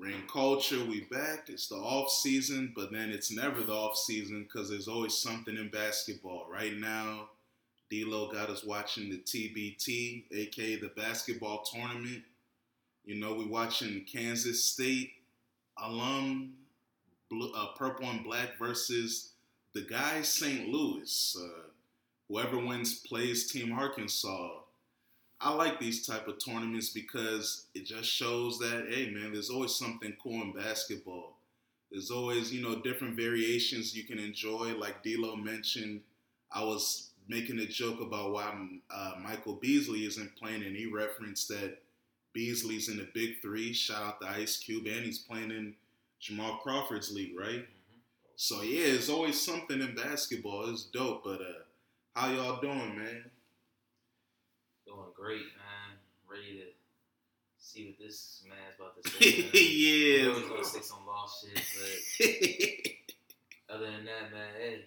Ring culture, we back. It's the off season, but then it's never the off season because there's always something in basketball. Right now, D'Lo got us watching the TBT, aka the basketball tournament. You know, we watching Kansas State alum, blue, uh, purple and black versus the guys St. Louis. Uh, whoever wins plays Team Arkansas. I like these type of tournaments because it just shows that hey man, there's always something cool in basketball. There's always you know different variations you can enjoy. Like D'Lo mentioned, I was making a joke about why uh, Michael Beasley isn't playing, and he referenced that Beasley's in the Big Three. Shout out to Ice Cube, and he's playing in Jamal Crawford's league, right? Mm-hmm. So yeah, it's always something in basketball. It's dope, but uh, how y'all doing, man? Doing great, man. Ready to see what this man's about to say. yeah. We're gonna say some lost shit, but other than that, man, hey.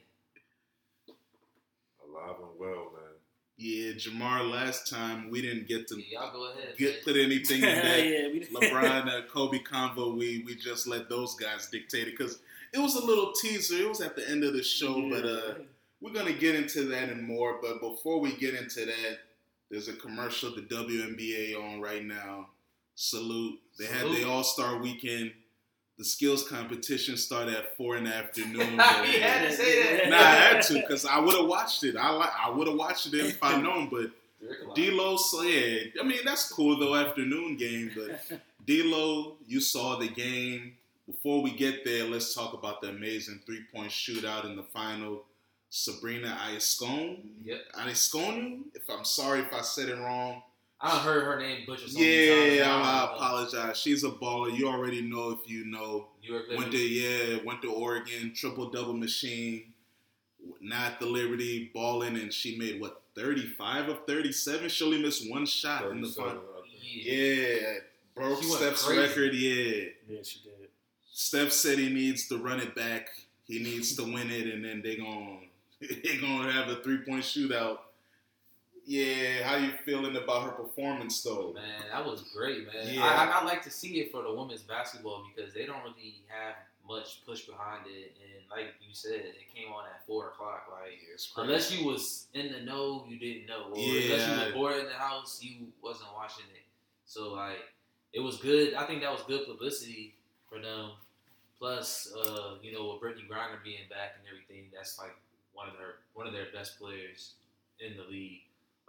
Alive and well, man. Yeah, Jamar. Last time we didn't get to yeah, go ahead, get put anything in that yeah, LeBron uh, Kobe convo. We we just let those guys dictate it because it was a little teaser. It was at the end of the show, yeah. but uh, we're gonna get into that and more. But before we get into that, there's a commercial the WNBA on right now. Salute. They Salute. had the All Star weekend. The skills competition started at four in the afternoon. yeah, had to say that. Nah, I had to because I would have watched it. I like I would have watched it if I known. But D'Lo, so yeah, I mean that's cool though. Afternoon game, but D'Lo, you saw the game. Before we get there, let's talk about the amazing three point shootout in the final Sabrina Ionescu. Yep. Iascone. If I'm sorry if I said it wrong. I heard her name butchered. Yeah, I, I apologize. She's a baller. You already know if you know. went to yeah, went to Oregon, triple double machine. Not the Liberty balling, and she made what 35 of 37. She only missed one shot in the final. Yeah, yeah. broke Steph's record. Yeah, yeah, she did. Steph said he needs to run it back. He needs to win it, and then they gonna they're gonna have a three point shootout. Yeah, how you feeling about her performance though? Man, that was great, man. Yeah. I, I, like to see it for the women's basketball because they don't really have much push behind it, and like you said, it came on at four o'clock. Like unless you was in the know, you didn't know, or yeah. unless you was bored in the house, you wasn't watching it. So like, it was good. I think that was good publicity for them. Plus, uh, you know, with Brittney Griner being back and everything, that's like one of their one of their best players in the league.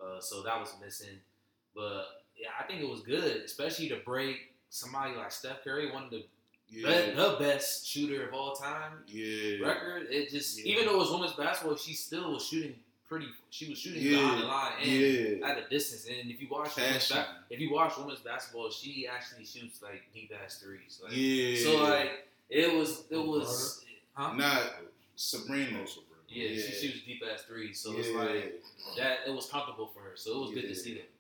Uh, so that was missing. But yeah, I think it was good, especially to break somebody like Steph Curry, one of the yeah. best, the best shooter of all time. Yeah. Record. It just yeah. even though it was women's basketball, she still was shooting pretty. She was shooting yeah. behind the line and yeah. at a distance. And if you watch women's ba- if you watch women's basketball, she actually shoots like deep ass threes. Like, yeah. So like it was it was huh? not Sabrina. Yeah, yeah. She shoots deep ass threes, so yeah. it's like that. It was comfortable for her, so it was yeah. good to see that.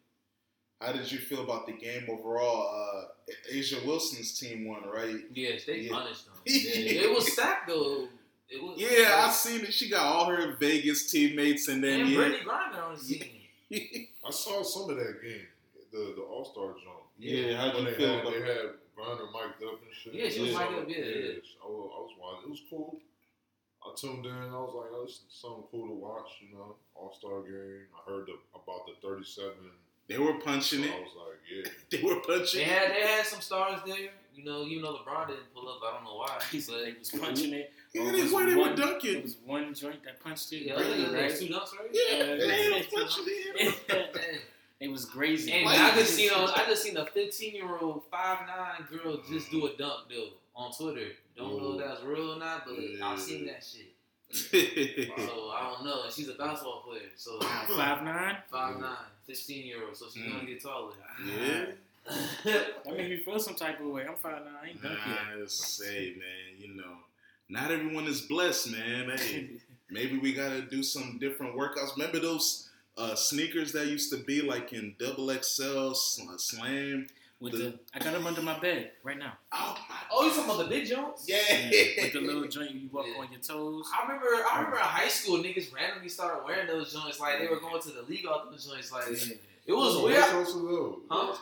How did you feel about the game overall? Uh, A'ja Wilson's team won, right? Yes, they punished them. it was stacked though. It was, yeah, I seen it. She got all her Vegas teammates, and then and yeah. Brittney Griner on the team. I saw some of that game, the the All Star jump. Yeah, how did you feel? Had, they had Griner mic'd up and shit. Yeah, she was mic'd up. Yeah, yeah. I was, I was watching. It was cool. I tuned in. I was like, oh, this is something cool to watch. You know, All Star game. I heard the, about the 37. They were punching so it. I was like, yeah. they were punching. They had they had some stars there. You know, even though LeBron didn't pull up, I don't know why. He said he was punching it. Yeah, that's why they were dunking. It was one joint that punched it. Yeah, really, right? two dunks, right? Yeah, uh, they were punching it. It was crazy. Hey, man, I just seen a, I just seen a 15 year old five nine girl just do a dunk though on Twitter. Don't know if that's real or not, but yeah. I've seen that shit so I don't know. And she's a basketball player. So five nine, five nine, 15 year old. So she's mm. gonna get taller. Yeah. that made me feel some type of way. I'm five nine. I ain't done yet. Say, man, you know, not everyone is blessed, man. Hey, maybe we gotta do some different workouts. Remember those uh, sneakers that used to be like in double XL slam? With the, the, I got them under my bed right now. Oh, my! oh you talking about the big joints? Yeah. yeah. With the little joint you walk yeah. on your toes. I remember I remember in high school niggas randomly started wearing those joints like they were going to the league off those joints like yeah. it was oh, weird. Huh?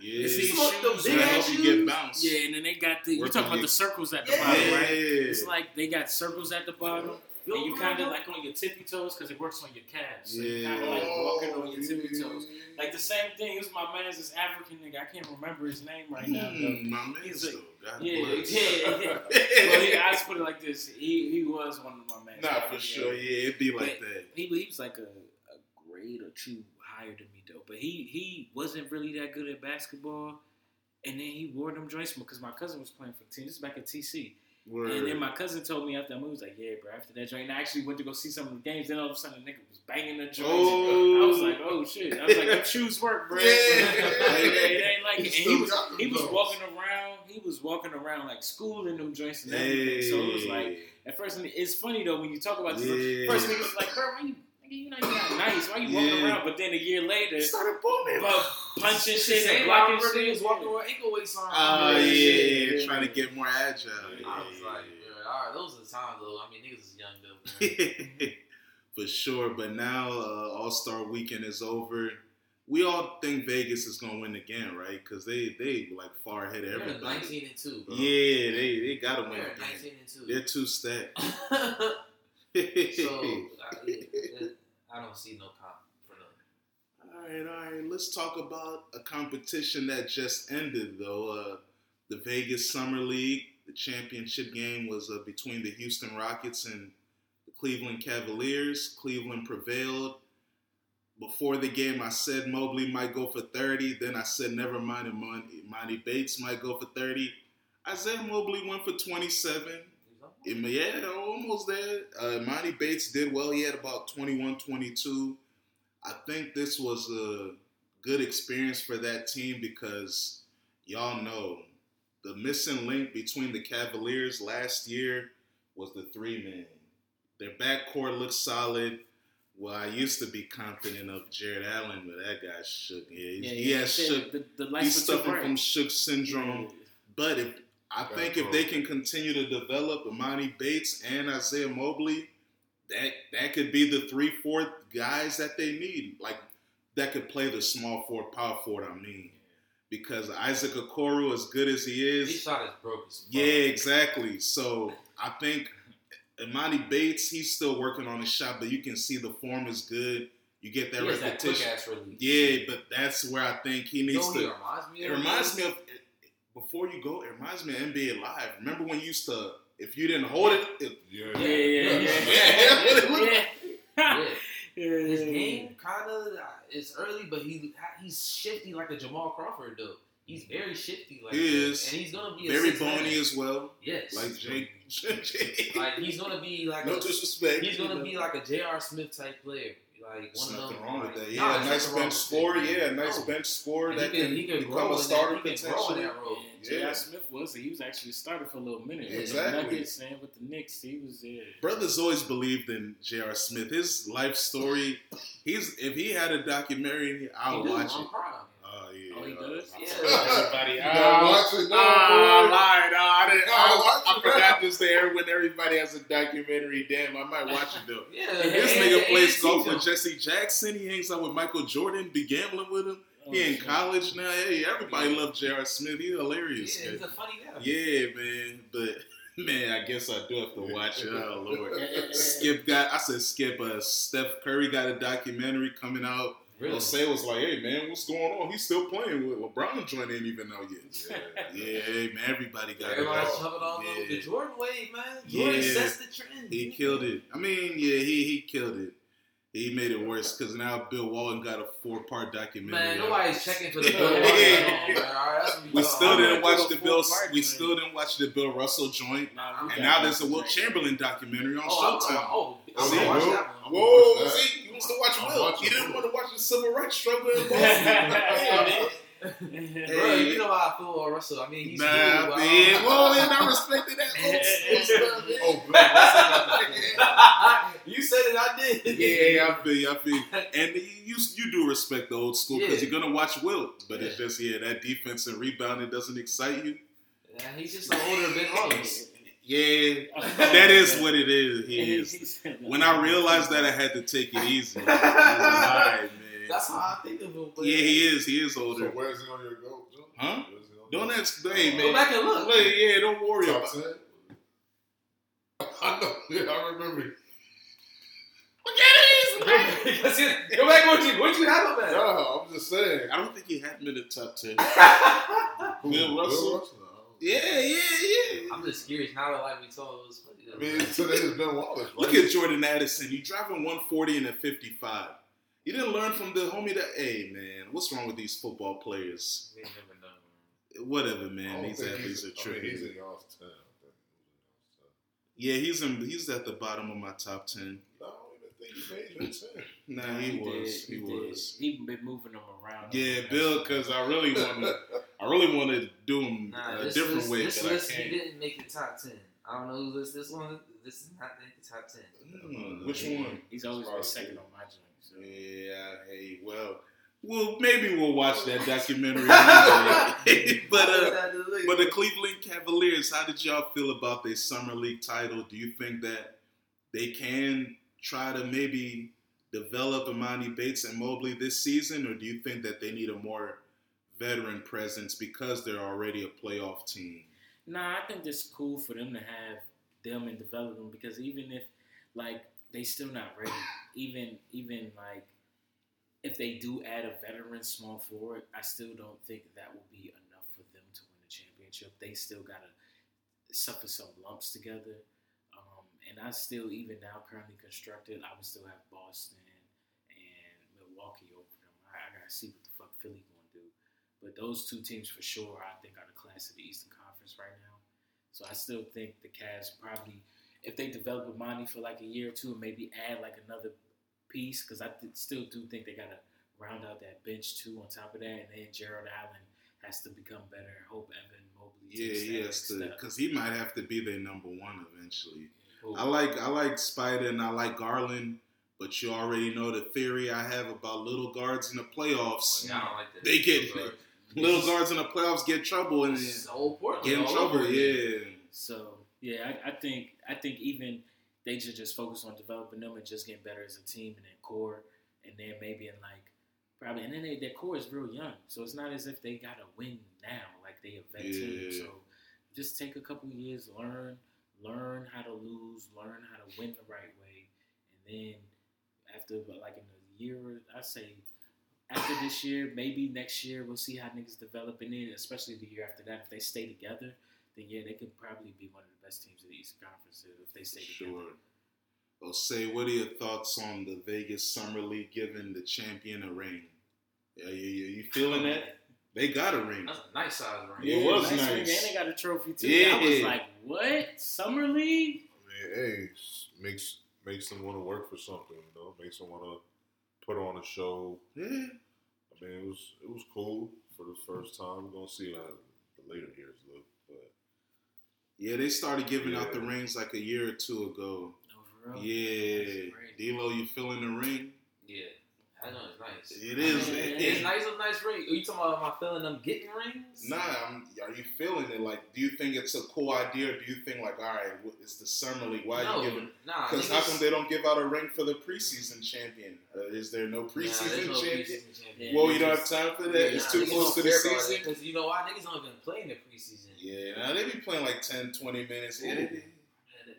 Yeah, see, Smoke shoes, big ass hope you get bounced. Yeah, and then they got the you Work talking about the circles at the Yeah. bottom, Yeah, right? It's like they got circles at the bottom, Yo, and you kind of like on your tippy toes because it works on your calves. So you Yeah. kind of like walking on your tippy toes. Like the same thing. This is my man's this African nigga. I can't remember his name right now. Mm, my man, He's though. like- God Yeah, bless. yeah, yeah. well, he, I just put it like this. He he was one of my man. Nah, for sure. Yeah, it'd be like that. He, he was like a, a grade or two higher than me though, but he he wasn't really that good at basketball. And then he wore them joints because my cousin was playing for the team. This is back at TC. Word. And then my cousin told me after that movie, he was like, "Yeah, bro." After that joint, and I actually went to go see some of the games. Then all of a sudden, the nigga was banging the joints. Oh. I was like, "Oh shit!" I was like, "Them shoes work, bro." Yeah. it ain't like. He And he was he was walking around. He was walking around like school in them joints and everything. So it was like at first, it's funny though when you talk about this. Yeah. First niggas like, bro, why you, nigga, you know you're not nice. Why you walking Yeah. around? But then a year later, started booming. but punching shit and like blocking niggas shit. walking with ankle weights on. Oh Yeah, yeah, shit. yeah. trying to get more agile. I was like, yeah, all right, those are the times though. I mean, niggas is young though. man. for sure. But now uh, All Star Weekend is over. We all think Vegas is gonna win again, right? Because they they like far ahead of They're everybody. 19 and two, bro. Yeah, they they gotta win They're again. 19 and two. They're two stacked. so I, it- I don't see no comp for them. All right, all right. Let's talk about a competition that just ended, though. Uh, the Vegas Summer League. The championship game was uh, between the Houston Rockets and the Cleveland Cavaliers. Cleveland prevailed. Before the game, I said Mobley might go for 30. Then I said, never mind, and Mon- Emoni Bates might go for 30. Isaiah Mobley went for 27. Yeah, almost there. Uh, Emoni Bates did well. He had about 21, 22. I think this was a good experience for that team because y'all know the missing link between the Cavaliers last year was the three man. Their backcourt looks solid. Well, I used to be confident of Jarrett Allen, but that guy shook. Yeah, he's- he has shook. The, the He's lights were too suffering from shook syndrome. But if I Gotta think go. if they can continue to develop Emoni Bates and Isaiah Mobley, that that could be the three fourth guys that they need. Like that could play the small forward, power forward. I mean, because Isaac Okoro, as good as he His is, shot is broke as fuck. yeah, exactly. So I think Emoni Bates, he's still working on his shot, but you can see the form is good. You get that He has that repetition. ass yeah, but that's where I think he You needs know to. he reminds me It reminds me of before you go. It reminds me of NBA Live. Remember when you used to, if you didn't hold it, it Yeah. Yeah, yeah, yeah. Yeah. yeah. Yeah. Yeah, His yeah, yeah. game kind of it's early, but he he's shifty like a Jamal Crawford though. He's very shifty like He that. is. and he's gonna be a very bony as well, Yes, like Jake. like he's gonna be like no a, disrespect. he's gonna be like a J.R. Smith type player. Like There's one of nothing them. wrong with like- that. Nah, Yeah, there's nice bench score. scorer. it. Yeah, nice No. bench score that he can, can he can become grow a starter that, he can grow in potentially. that role. Yeah, Yeah. J.R. Smith was he was actually started for a little minute. Yeah, With exactly. The Nuggets and with the Knicks, he was there. Brothers always believed in J.R. Smith. His life story. He's if he had a documentary, I'll He do, watch on it. Prime. Oh yeah. Oh, he does? I Yeah. forgot Everybody. You Ah, gotta watch it now, ah, boy. lied. Ah, I, didn't, Nah, I, watch I forgot this there when everybody has a documentary. Damn, I might watch it though. Yeah, This and- nigga and- plays golf with. Jesse Jackson. He hangs out with Michael Jordan. Be gambling with him. Oh, He in shit. college now. Hey, everybody love J.R. Smith. He's hilarious. Yeah, man. he's a funny guy. Yeah, man. But man, I guess I do have to watch it. Oh Lord. Yeah, yeah, yeah. Skip got. I said Skip. Uh, Steph Curry got a documentary coming out. Really? Jose was like, "Hey man, what's going on? He's still playing with LeBron. Joint ain't even know yet." Yeah, hey, man. Everybody got it. Everybody's all. jumping on Yeah. the Jordan wave, man. Jordan Yeah. sets the trend. He killed it. I mean, yeah, he he killed it. He made it worse because now Bill Walton got a four part documentary. Man, nobody's checking for the Yeah. Bill Russell joint, man. All right, that's what We talking still didn't watch the Bill. full part We joint. still didn't watch the Bill Russell joint. Nah, And now there's a Wilt. Chamberlain documentary on Oh, I'm Showtime. talking- oh, I'm See, watch that one. Whoa, watch that. see, you used to watch I'm Wilt. watching You didn't want to watch the civil rights struggle in Boston. yeah, man. Bro, Hey. you know how I feel about Russell. I mean, he's Nah, good, but I man. Well, then I respected that old school stuff, man. Oh, Bill Russell got the- you said it, I did. Yeah, I feel you. I feel you. And you you do respect the old school because Yeah. you're gonna watch Wilt, but it's Yeah. just yeah that defense and rebounding doesn't excite you. Yeah, he's just an older Ben Wallace. Yeah, that is what it is. He is. When I realized that, I had to take it easy. Like, all right, man. man. That's how I think of him. But yeah, he is. He is So older. where's he on your go? Huh? Where's he on Don't your- ask. Hey, man. Go back and look. Wait, yeah, don't worry Top about. ten. I know. Yeah, I remember. Because he- Go back. What you what you have him at? No, I'm just saying. I don't think he had him in the top ten. Who, Bill Russell? No. Yeah, yeah, yeah. I'm just curious now that like we told it was funny. I mean, today is Ben Wallace. Right? Look at Jordan Addison. You driving 140 and a 55. You didn't learn from the homie that. Hey, man, what's wrong with these football players? We never done. Whatever, man. These athletes he's, are I mean, tricky. he's in y'all's ten. Yeah, he's in. He's at the bottom of my top ten. No, I don't even think he made your ten. Nah, he, was. did, He, did. was. He been moving them around. Yeah, Bill. Because I really wanted. I really wanted to do them Nah, a this different list, way, this I list he didn't make the top ten. I don't know who list this one. This is not in the top ten. Hmm, which one? He's always been second on my joint. So. Yeah. Hey, well, well, maybe we'll watch that documentary. but uh, But the Cleveland Cavaliers, how did y'all feel about their summer league title? Do you think that they can try to maybe develop Emoni Bates and Mobley this season, or do you think that they need a more veteran presence because they're already a playoff team? Nah, I think it's cool for them to have them and develop them because even if like they still not ready, even even like if they do add a veteran small forward, I still don't think that will be enough for them to win the championship. They still gotta suffer some lumps together. Um, and I still, even now, currently constructed, I would still have Boston and Milwaukee over them. I, I gotta see what the fuck Philly. But those two teams for sure, I think, are the class of the Eastern Conference right now. So I still think the Cavs probably, if they develop Emoni for like a year or two, and maybe add like another piece, because I th- still do think they gotta round out that bench too. On top of that, and then Jarrett Allen has to become better. I hope Evan Mobley. Yeah, takes that he has to, because he might have to be their number one eventually. Who? I like I like Spider and I like Garland, but you already know the theory I have about little guards in the playoffs. Yeah, I don't like that. They get- But Little guards in the playoffs get trouble and old Portland. get in trouble. over. Yeah. So yeah, I, I think I think even they should just focus on developing them and just getting better as a team and then core, and then maybe in like probably and then they, their core is real young, so it's not as if they got to win now like they a vet team. Yeah. So just take a couple years, learn learn how to lose, learn how to win the right way, and then after like in a year, I say. After this year, maybe next year, we'll see how niggas develop, and then especially the year after that, if they stay together, then yeah, they could probably be one of the best teams in the Eastern Conference if they stay Sure. together. Well, say, what are your thoughts on the Vegas Summer League giving the champion a ring? Yeah, you, you, you feeling oh, that? They got a ring. That's a nice size ring. Yeah, it was nice. nice. ring, And they got a trophy too. Yeah. I was like, what? Summer League? I mean, hey, makes makes them want to work for something. You know, makes them want to put on a show. Yeah. I mean, it was it was cool for the first time. We're gonna see how the later years look, but Yeah, they started giving out the rings like a year or two ago. No, for real. Yeah. That's great. D'Lo, you feeling the ring? Yeah. I know it's nice. It is. Yeah. It- It's it- nice. It's a nice ring. Are you talking about am I feeling them getting rings? Nah, I'm, are you feeling it? Like, do you think it's a cool idea, or do you think like, all right, it's the summer league? Why no, are you giving? nah. Because how come they don't give out a ring for the preseason champion? Uh, is there no preseason there's no champion? preseason champion. Well, you don't have time for that. Nah, it's too close to the season. Cause you know why niggas don't even play in the preseason. Yeah, now they be playing like 10, 20 minutes. Yeah, they- Man, the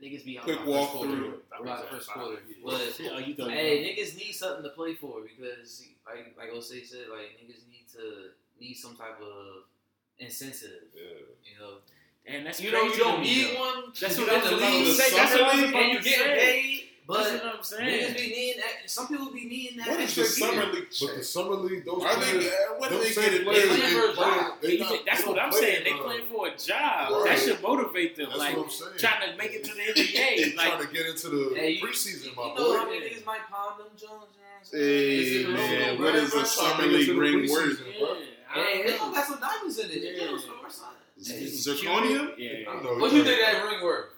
niggas be out Quick by the first walkthrough. About the first quarter. But you thought hey, niggas need something to play for because, like, like Osei said, like niggas need to need some type of incentive. yeah. You know, and that's you know, you don't need though. one. That's what I in was the league, say. That's Summer what I was league, about and you get paid. But That's what I'm saying. niggas saying. be needing that. Some people be needing that What is the summer gear. league? But the summer league, those Are they? players, Uh, what do they same get it players, They paid? playing for a job. they You not- think- that's what I'm saying. They in, playing for a job. Right. That should motivate them. That's like what I'm saying. trying to make it to the They NBA. trying to get into the Hey, you- preseason, You my know boy. how many niggas might pound them Jones? You know what I'm? Hey, Is man, little what bit is of a a summer Trying to get league to the ring worth? yeah, I Hey, don't they don't got some diamonds in it. They Yeah. got some more signs. Zirconium? Yeah. I know What do you think that ring worth?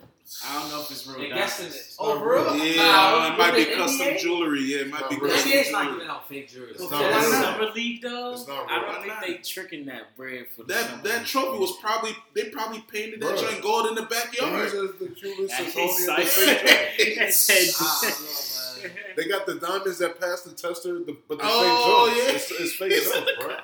I don't know if it's real. They diamonds. guessing it. Oh, it's Oh, not real. Yeah, Nah, it might be custom NBA? jewelry. Yeah, it might Not be real. The custom NBA's not jewelry. giving out fake jewelry. It's Okay, not For that's real. the not- summer league though, It's not real. I don't think not? they tricking that bread for the That that trophy was probably they probably painted that joint gold in the These backyard. is the Cuban That the so- That said- I don't know, man. They got the diamonds that pass the tester, the, but the Oh, fake yeah. jumps. It's, it's fake jumps, bro.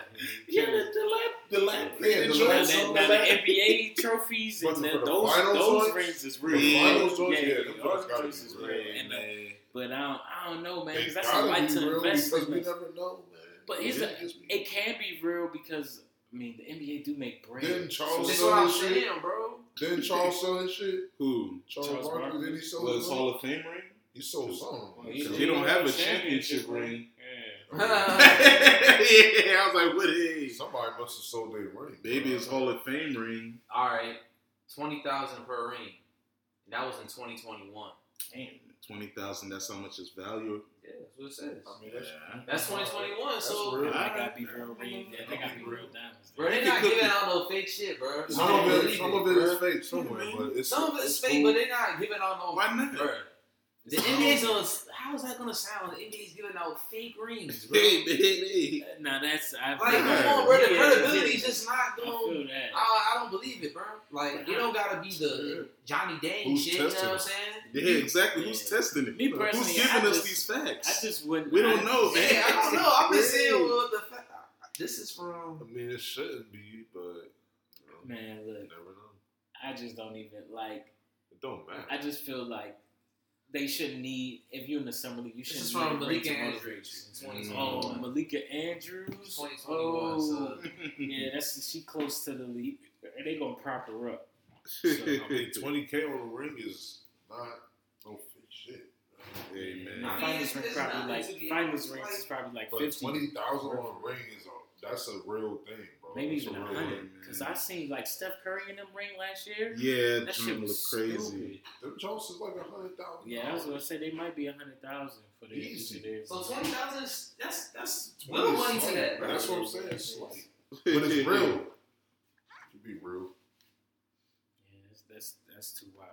Yeah, the, the lap, The lap, Yeah, yeah, the the now, lap- lap- the, now the NBA trophies and for the, the those finals those joints? rings is real. Yeah. finals joints, yeah, them those joints gotta is real. real. And the- man. but I don't, I don't know, man, because that's a gotta lot to invest because in. we never know, man. But here's Yeah, it can be real because I mean the NBA do make bread. Didn't Charles That's sell his shit? bro. Didn't Charles sell his shit? Who? Charles, Charles Barkley, Barkley. didn't he sell Was his Hall of Fame ring? He sold something. Well, he- He don't have a Championship championship ring. ring. Yeah. yeah, I was like, what is? Somebody must have sold their ring. Baby, it's Hall of Fame ring. All right, twenty thousand per ring. And that was in 2021. Damn. Twenty thousand. That's how much its value. Yeah, that's what it says. I mean, that's, Yeah. That's 2021. That's so, real. They gotta be real rings. Yeah, they gotta be real diamonds. bro, they're not giving out no fake shit, bro. some of don't it, some of it bro. is fake somewhere, but it's Some of it's it's fake, but they're not giving out no. Why not? Bro, the NBA's gonna. How is that gonna sound? The NBA's giving out fake rings, bro. Hey, hey, hey. Uh, now that's I Like, feel come that. on, bro. The Yeah, credibility's yeah. just not I going. feel that. I, I don't believe it, bro. Like, it don't gotta be the Johnny Dang Who's shit. You know what testing I'm saying? Yeah, exactly. Who's testing it? Me Who's personally, giving I us just- these facts? I just wouldn't. We don't I- know, man. Yeah, I don't know. I'm just saying, well, the fact. This is from. I mean, it shouldn't be, but you know, Man, you look, never know. I just don't even like. It don't matter. I just feel like they shouldn't need. If you're in the summer league, you shouldn't is need from a Malika to motivate Andrews you. in Mm. Oh, 2021. Malika Andrews. 2021, Oh, so- yeah, that's she close to the league. They gonna prop her up. I mean, twenty k on a ring is not no fake shit. Hey, man. I mean, finals ring it's probably like to be- finals it's rings like- is probably like But fifty, twenty thousand on a ring is a that's a real thing, bro. maybe That's even a hundred. thing. Because I seen like Steph Curry in them ring last year. yeah, That shit was look crazy. stupid. Them Jones is like a hundred thousand. Yeah, I was gonna say they might be a hundred thousand for the Easy. engineers. So 20,000 is. That's, that's little money to that, bro. That's what I'm saying. It's like, but it's real. To be real. Yeah, that's that's, that's too wild.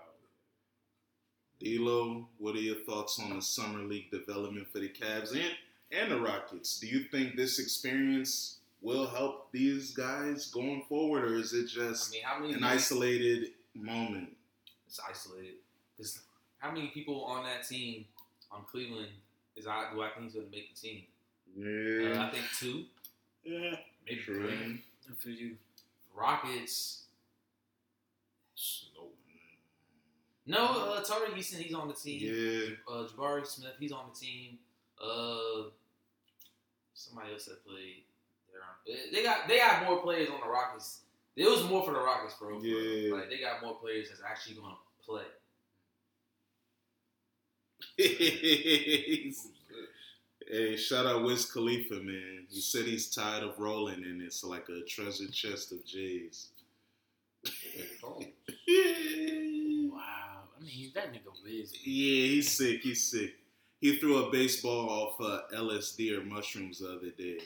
D'Lo, what are your thoughts on the summer league development for the Cavs and and the Rockets? Do you think this experience will help these guys going forward, or is it I just mean, how many. an isolated moment? It's isolated. Because how many people on that team on Cleveland is I do I think he's going to make the team? Uh, I think two, Yeah, maybe true. three. good for you. Rockets. No. No, uh, Tari Eason, he's on the team. Yeah, Uh, Jabari Smith, he's on the team. Uh, somebody else that played. There, they got they got more players on the Rockets. It was more for the Rockets, bro. bro. Yeah. like they got more players that's actually going to play. Hey, shout out Wiz Khalifa, man. He said he's tired of rolling, and it's like a treasure chest of J's. Wow, I mean that nigga whiz. Yeah, he's sick. He's sick. He threw a baseball off uh, LSD or mushrooms the other day.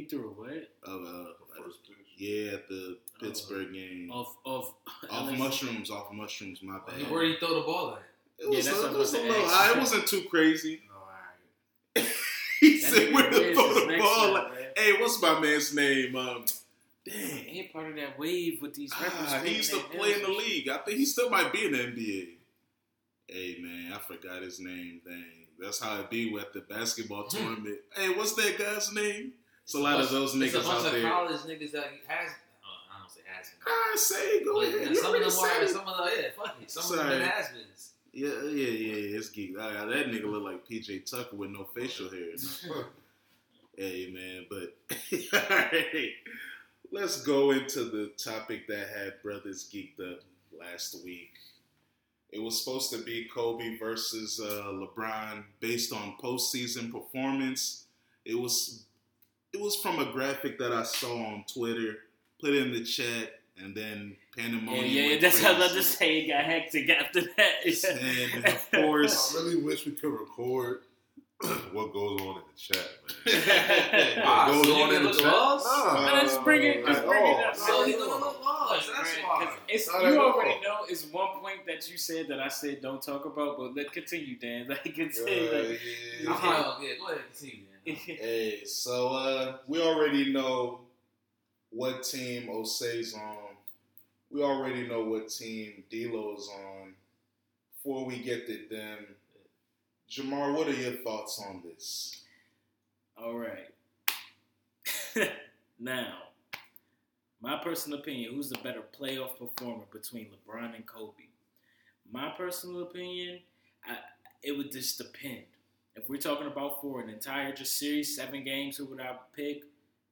Yeah, He threw a what? uh, uh, The first pitch. yeah, at the Pittsburgh game. Off of off LSD. mushrooms, off mushrooms. My bad. Where he throw the ball at? It was, Yeah, that's a, what it I was was a about little to high. ask. It wasn't too crazy. Oh, alright. he That said, nigga "Where to throw the next ball?" level, at? Hey, what's my man's name? Um, dang. He ain't part of that wave with these rappers. Ah, he used to play in the league. I think he still might be in the NBA. Hey man, I forgot his name. Dang, that's how it be with the basketball tournament. Hey, what's that guy's name? It's a lot of those niggas out there. It's a bunch of there. college niggas that has. Oh, I don't say has been. Ah, say, go But, ahead. yeah, some of them are. Some of them, yeah, fuck it. Some of them has been. Yeah, yeah, yeah, yeah. It's geek. Ah, that nigga look like PJ Tucker with no facial hair. Hey man, but alright. let's go into the topic that had brothers geeked up last week. It was supposed to be Kobe versus uh, LeBron based on postseason performance. It was it was from a graphic that I saw on Twitter. Put it in the chat, and then pandemonium. yeah, went that's how I was crazy. to say it got hectic after that. And of course, I really wish we could record what goes on in the chat, man. Ah, What goes so on in the chat? lost? Nah. Let's bring it- let's At bring it up. So he Not gonna at all. look lost. That's Right, It's, Not you at all. already know it's one point that you said that I said don't talk about, but let continue, Dan. Like continue. Uh, like, yeah. Uh-huh, yeah, go ahead, continue, man. Hey, so uh, we already know what team Osei's on. We already know what team D'Lo's on. Before we get to them, Jamar, what are your thoughts on this? All right. now, my personal opinion: who's the better playoff performer between LeBron and Kobe? My personal opinion, I, it would just depend. If we're talking about for an entire just series, seven games, who would I pick?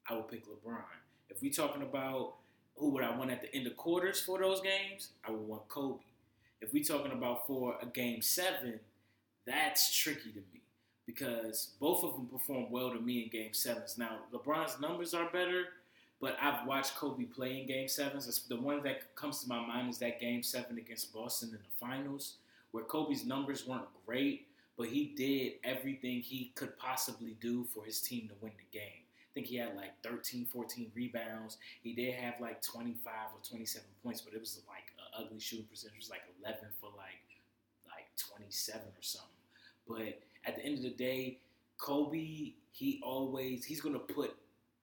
I would pick LeBron. If we're talking about who would I want at the end of quarters for those games, I would want Kobe. If we're talking about for a game seven, that's tricky to me because both of them performed well to me in game sevens. Now, LeBron's numbers are better, but I've watched Kobe play in game sevens. The one that comes to my mind is that game seven against Boston in the finals, where Kobe's numbers weren't great, but he did everything he could possibly do for his team to win the game. I think he had like 13, 14 rebounds. He did have like 25 or 27 points, but it was like an ugly shooting percentage. It was like 11 for like like 27 or something. But at the end of the day, Kobe, he always he's gonna put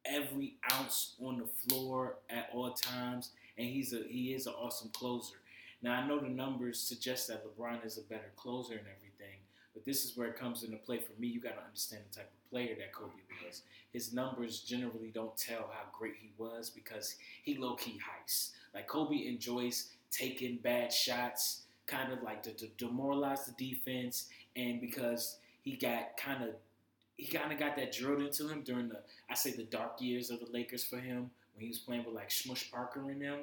every ounce on the floor at all times, and he's a he is an awesome closer. Now I know the numbers suggest that LeBron is a better closer and everything, but this is where it comes into play for me. You got to understand the type of player that Kobe was. His numbers generally don't tell how great he was because he low key heist. Like Kobe enjoys taking bad shots, kind of like to, to demoralize the defense, and because he got kind of he kind of got that drilled into him during the I say the dark years of the Lakers for him when he was playing with like Smush Parker in them,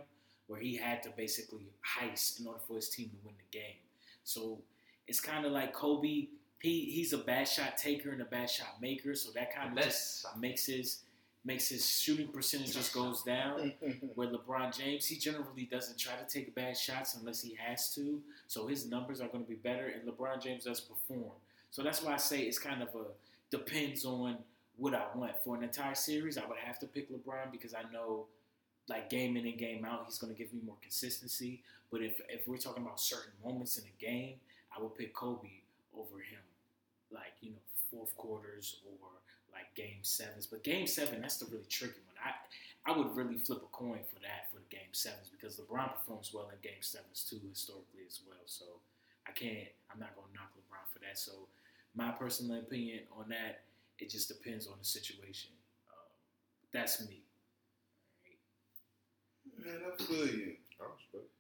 where he had to basically heist in order for his team to win the game. So it's kind of like Kobe. He he's a bad shot taker and a bad shot maker, so that kind of just makes his makes his shooting percentage just goes down. Where LeBron James, he generally doesn't try to take bad shots unless he has to, so his numbers are going to be better. And LeBron James does perform, so that's why I say it's kind of a depends on what I want for an entire series. I would have to pick LeBron because I know, like game in and game out, he's going to give me more consistency. But if if we're talking about certain moments in a game, I would pick Kobe over him, like you know fourth quarters or like game sevens. But game seven, that's the really tricky one. I I would really flip a coin for that for the game sevens because LeBron performs well in game sevens too historically as well. So I can't. I'm not going to knock LeBron for that. So my personal opinion on that, it just depends on the situation. Um, that's me. Man, I feel you. I respect you.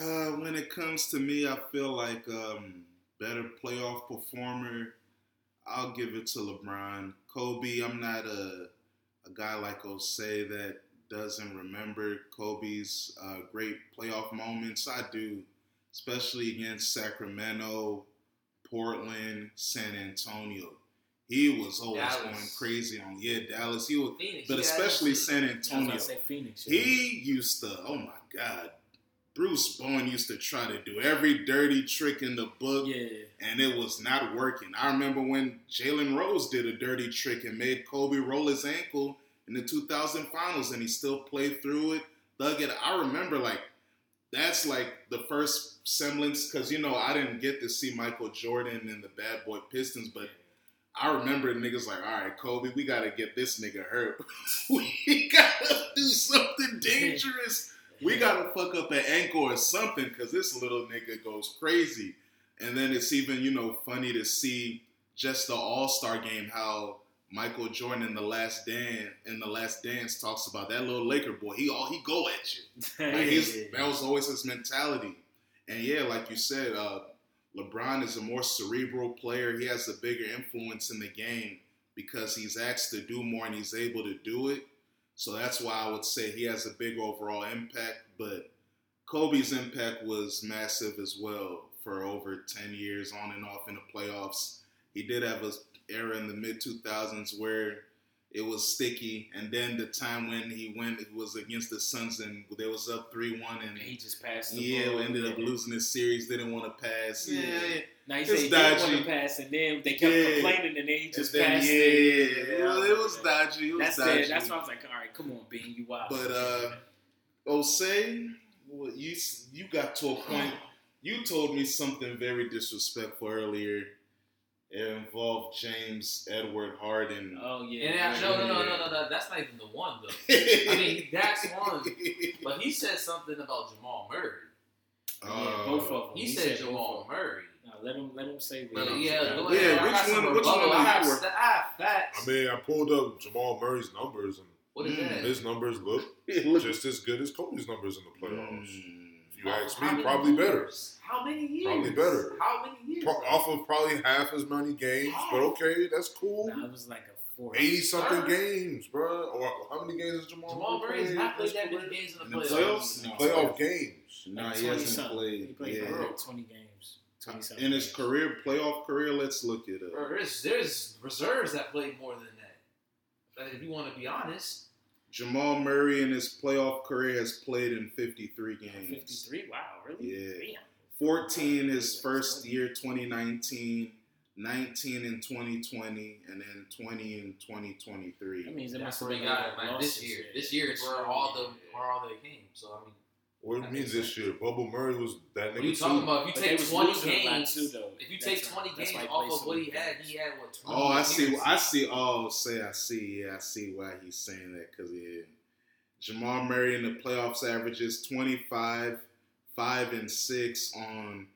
Uh, when it comes to me, I feel like um, better playoff performer. I'll give it to LeBron. Kobe, I'm not a a guy like Osei that doesn't remember Kobe's uh, great playoff moments. I do, especially against Sacramento, Portland, San Antonio. He was always Dallas. going crazy on yeah Dallas. He was, Phoenix, but especially San Antonio. Phoenix, yeah. He used to. Oh my God, Bruce Bowen used to try to do every dirty trick in the book, yeah. and it was not working. I remember when Jalen Rose did a dirty trick and made Kobe roll his ankle in the 2000 finals, and he still played through it, dug it. I remember like that's like the first semblance because you know I didn't get to see Michael Jordan and the Bad Boy Pistons, but I remember niggas like, all right, Kobe, we gotta get this nigga hurt. we gotta do something dangerous. We gotta fuck up an ankle or something because this little nigga goes crazy. And then it's even you know funny to see just the All Star game how Michael Jordan in the last dance in the last dance talks about that little Laker boy. He all he go at you. Like his, that was always his mentality. And yeah, like you said, uh, LeBron is a more cerebral player. He has a bigger influence in the game because he's asked to do more and he's able to do it. So that's why I would say he has a big overall impact. But Kobe's impact was massive as well for over 10 years on and off in the playoffs. He did have an era in the mid 2000s where it was sticky, and then the time when he went it was against the Suns and they was up three one and he just passed. yeah, ball. ended up losing the series. Didn't want to pass. Yeah, yeah. Now he said he didn't want to pass, and then they kept yeah. complaining, and then he just then, passed. Yeah, it. Yeah, well, it was dodgy. It was that's dodgy. It. That's why I was like, all right, come on, Bean, you wild. But uh, Osei, well, you you got to a point. You told me something very disrespectful earlier it involved James Edward Harden. Oh yeah. And no, no, no, no, no, no. That's not even the one though. I mean, that's one. But he said something about Jamal Murray. Uh, yeah, both of them. He, he said, said Jamal Murray. No, let him let him say. But, what yeah, he go ahead. Yeah, which got one- which rebuttal. one I are have, you st- I have facts. I mean, I pulled up Jamal Murray's numbers, and what is Mm. that? his numbers look just as good as Kobe's numbers in the playoffs. Mm. If you ask me, many probably better. How many years? Probably better. How many years? Pro- off of probably half as many games, but okay, that's cool. Nah, it was like a four. Eighty something Sir. games, bro. Or how many games is Jamal, Jamal Murray has played? not played that many games in the In the playoffs. playoffs? No. Playoff games. Nah, Like he hasn't something. played. He played yeah. twenty games. 20 In his career, playoff career, let's look it up. Bro, there's there's reserves that played more than that. But if you want to be honest, Jamal Murray in his playoff career has played in 53 games. Fifty-three. Wow, really? Yeah. Damn. 14 his first year, 2019, 19 in 2020, and then 20 in 2023. That means it that's must have what we been got like like, this year. This year is where all the where all the came. So I mean, What That it means this year? Bubble Murray was that what nigga are you talking too. about? If you But take twenty losing a lot games, too, though. if you take time. twenty That's games off of what many he had, he had what? 20 Oh, I see. games. I see. Oh, say I see. Yeah, I see why he's saying that because yeah, Jamal Murray in the playoffs averages 25, five and six on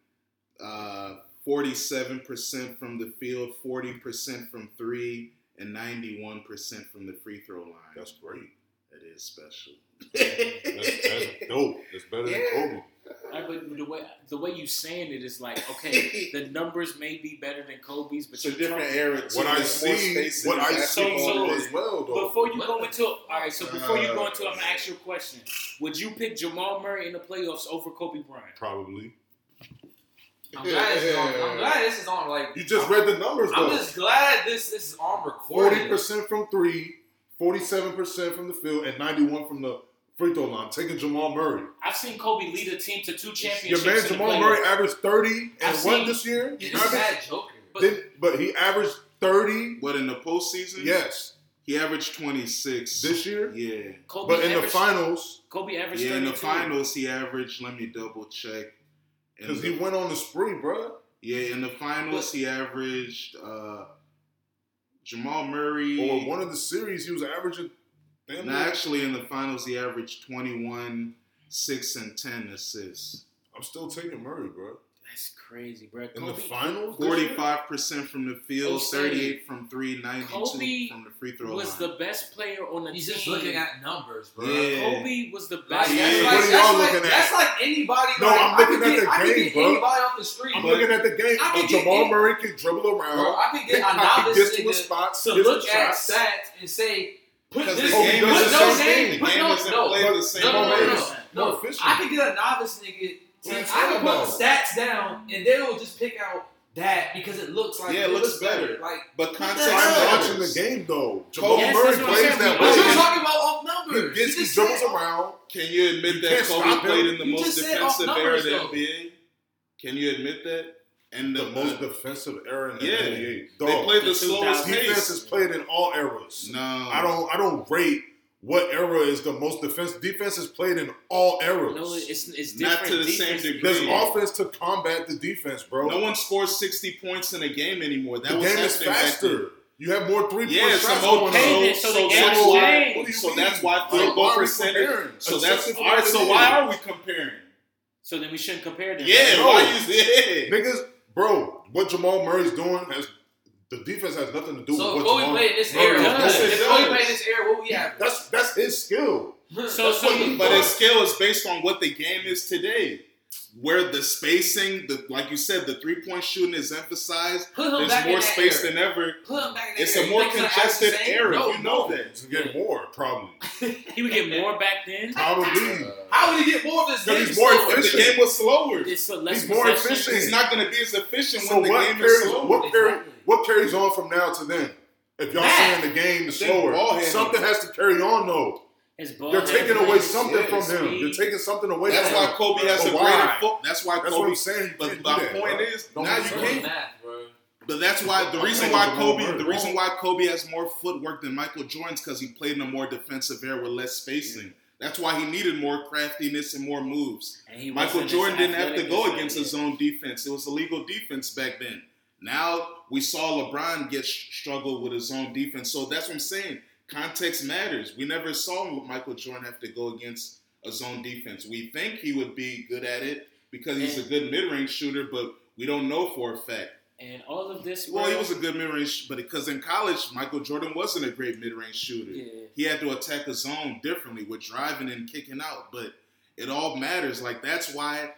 uh, 47% from the field, 40% from three, and 91% from the free throw line. That's great. that is special. That's, that's dope. That's better than Kobe. Right, but the way the way you saying it is like okay, the numbers may be better than Kobe's, but It's a different talking- era. Too. What I see, what I see So- as well, though. Before you go into all right, so before you go into, it, I'm gonna Uh, ask you a question. Would you pick Jamal Murray in the playoffs over Kobe Bryant? Probably. I'm glad this is on. I'm glad this is on. Like You just I'm, read the numbers, I'm just glad this this is on recording. Forty percent from three, 47 percent from the field, and ninety-one from the free throw line. Taking Jamal Murray. I've seen Kobe lead a team to two championships. Your championships. man Jamal. Murray averaged thirty and I've what seen- this year? He's He a averaged, bad joker. But- then- but he averaged thirty. But in the postseason, Yes, he averaged 26 this year. Yeah. Kobe But in the finals, Kobe averaged Yeah, in the finals, he averaged. Let me double check. Because he went on the spree, bro. yeah, in the finals, he averaged. Uh, Jamal Murray. Or one of the series, he was averaging. Damn no, actually, in the finals, he averaged 21, six and ten assists. I'm still taking Murray, bro. That's crazy, bro. In the Kobe, finals. Forty-five percent from the field, thirty-eight from three, 92 Kobe from the free throw line was line. the best player on the He's team. just looking at numbers, bro. Yeah. Kobe was the Like, best. that's Yeah. like, What are that's y'all like, looking at? That's like anybody. No, like, I'm looking could at get, the I could game, get bro. Anybody off the street. I'm But- looking at the game. I Oh, can get Jamal Murray can dribble around. Bro, I could He get a pocket novice gets to a nigga spot, to hits look the at shots. stats and say, put this the game does put the no same name, thing. The game no, isn't no, played no, the same no, no, no, way. no, no. I could get a novice nigga. What I talking can put the stats down, and they will just pick out that because it looks like Yeah, it looks better. Like, but context hell? I'm matters. watching the game though. Kobe- Jamal Yes, Murray that's what I'm plays that We- what you way. talking about off He numbers? gets, You he dribbles said- around. Can you admit You that can't Kobe played in the most just said off defensive era numbers, of the. NBA? Can you admit that? And The the, most defensive era in the Yeah. NBA. they Dog, played the the slowest defense is played in all eras. No, I don't. I don't rate what era is the most defense. Defense is played in all eras. No, it's it's different. Not to the same degree. There's offense to combat the defense, bro. No one scores sixty points in a game anymore. That the was game is happening back then. faster. You have more three point Yeah, shots some going more on. So, so so that's why. changed. What do you So that's why Like, field goal why are we percentage. So that's all right. So why is. are we comparing? So then we shouldn't compare them. Yeah, No. why you? Yeah. Niggas, bro, what Jamal Murray's doing has the defense has nothing to do So with if what Kobe Jamal played in this Murray era, is does. doing. if Kobe played this era, what we have? That's that's his skill. So- That's so what you- he But his skill is based on what the game is today. Where the spacing, the like you said, the three point shooting is emphasized. There's more space era. than ever. Put him back in It's era. a more think he's gonna average congested the same? era. No, You know no. that. To get more, probably. He would get more back then. Probably. How would he get more of this? Because game he's more slower? If the game was slower, It's a less He's more possession. efficient. he's not going to be as efficient So when the what game is carries slower. what carry, Exactly. what carries on from now to then? If y'all Math. saying the game is slower, something has to carry on though. His ball You're taking handling, away something yeah, from speed. him. You're taking something away That's from why. Kobe has But a why? greater foot. That's why That's what I'm saying. But can't my that, point bro. is, Don't now you can't. Math. But that's why the reason why Kobe, the reason why Kobe has more footwork than Michael Jordan's because he played in a more defensive era with less spacing. That's why he needed more craftiness and more moves. And Michael Jordan didn't have to go as against that. his own defense. It was illegal defense back then. Now we saw LeBron get struggle with his own defense. So that's what I'm saying. Context matters. We never saw Michael Jordan have to go against a zone defense. We think he would be good at it because he's a good mid-range shooter, but We don't know for a fact. And all of this. Well, he was a good mid range, but because in college, Michael Jordan wasn't a great mid range shooter. Yeah. He had to attack the zone differently with driving and kicking out. But it all matters. Like that's why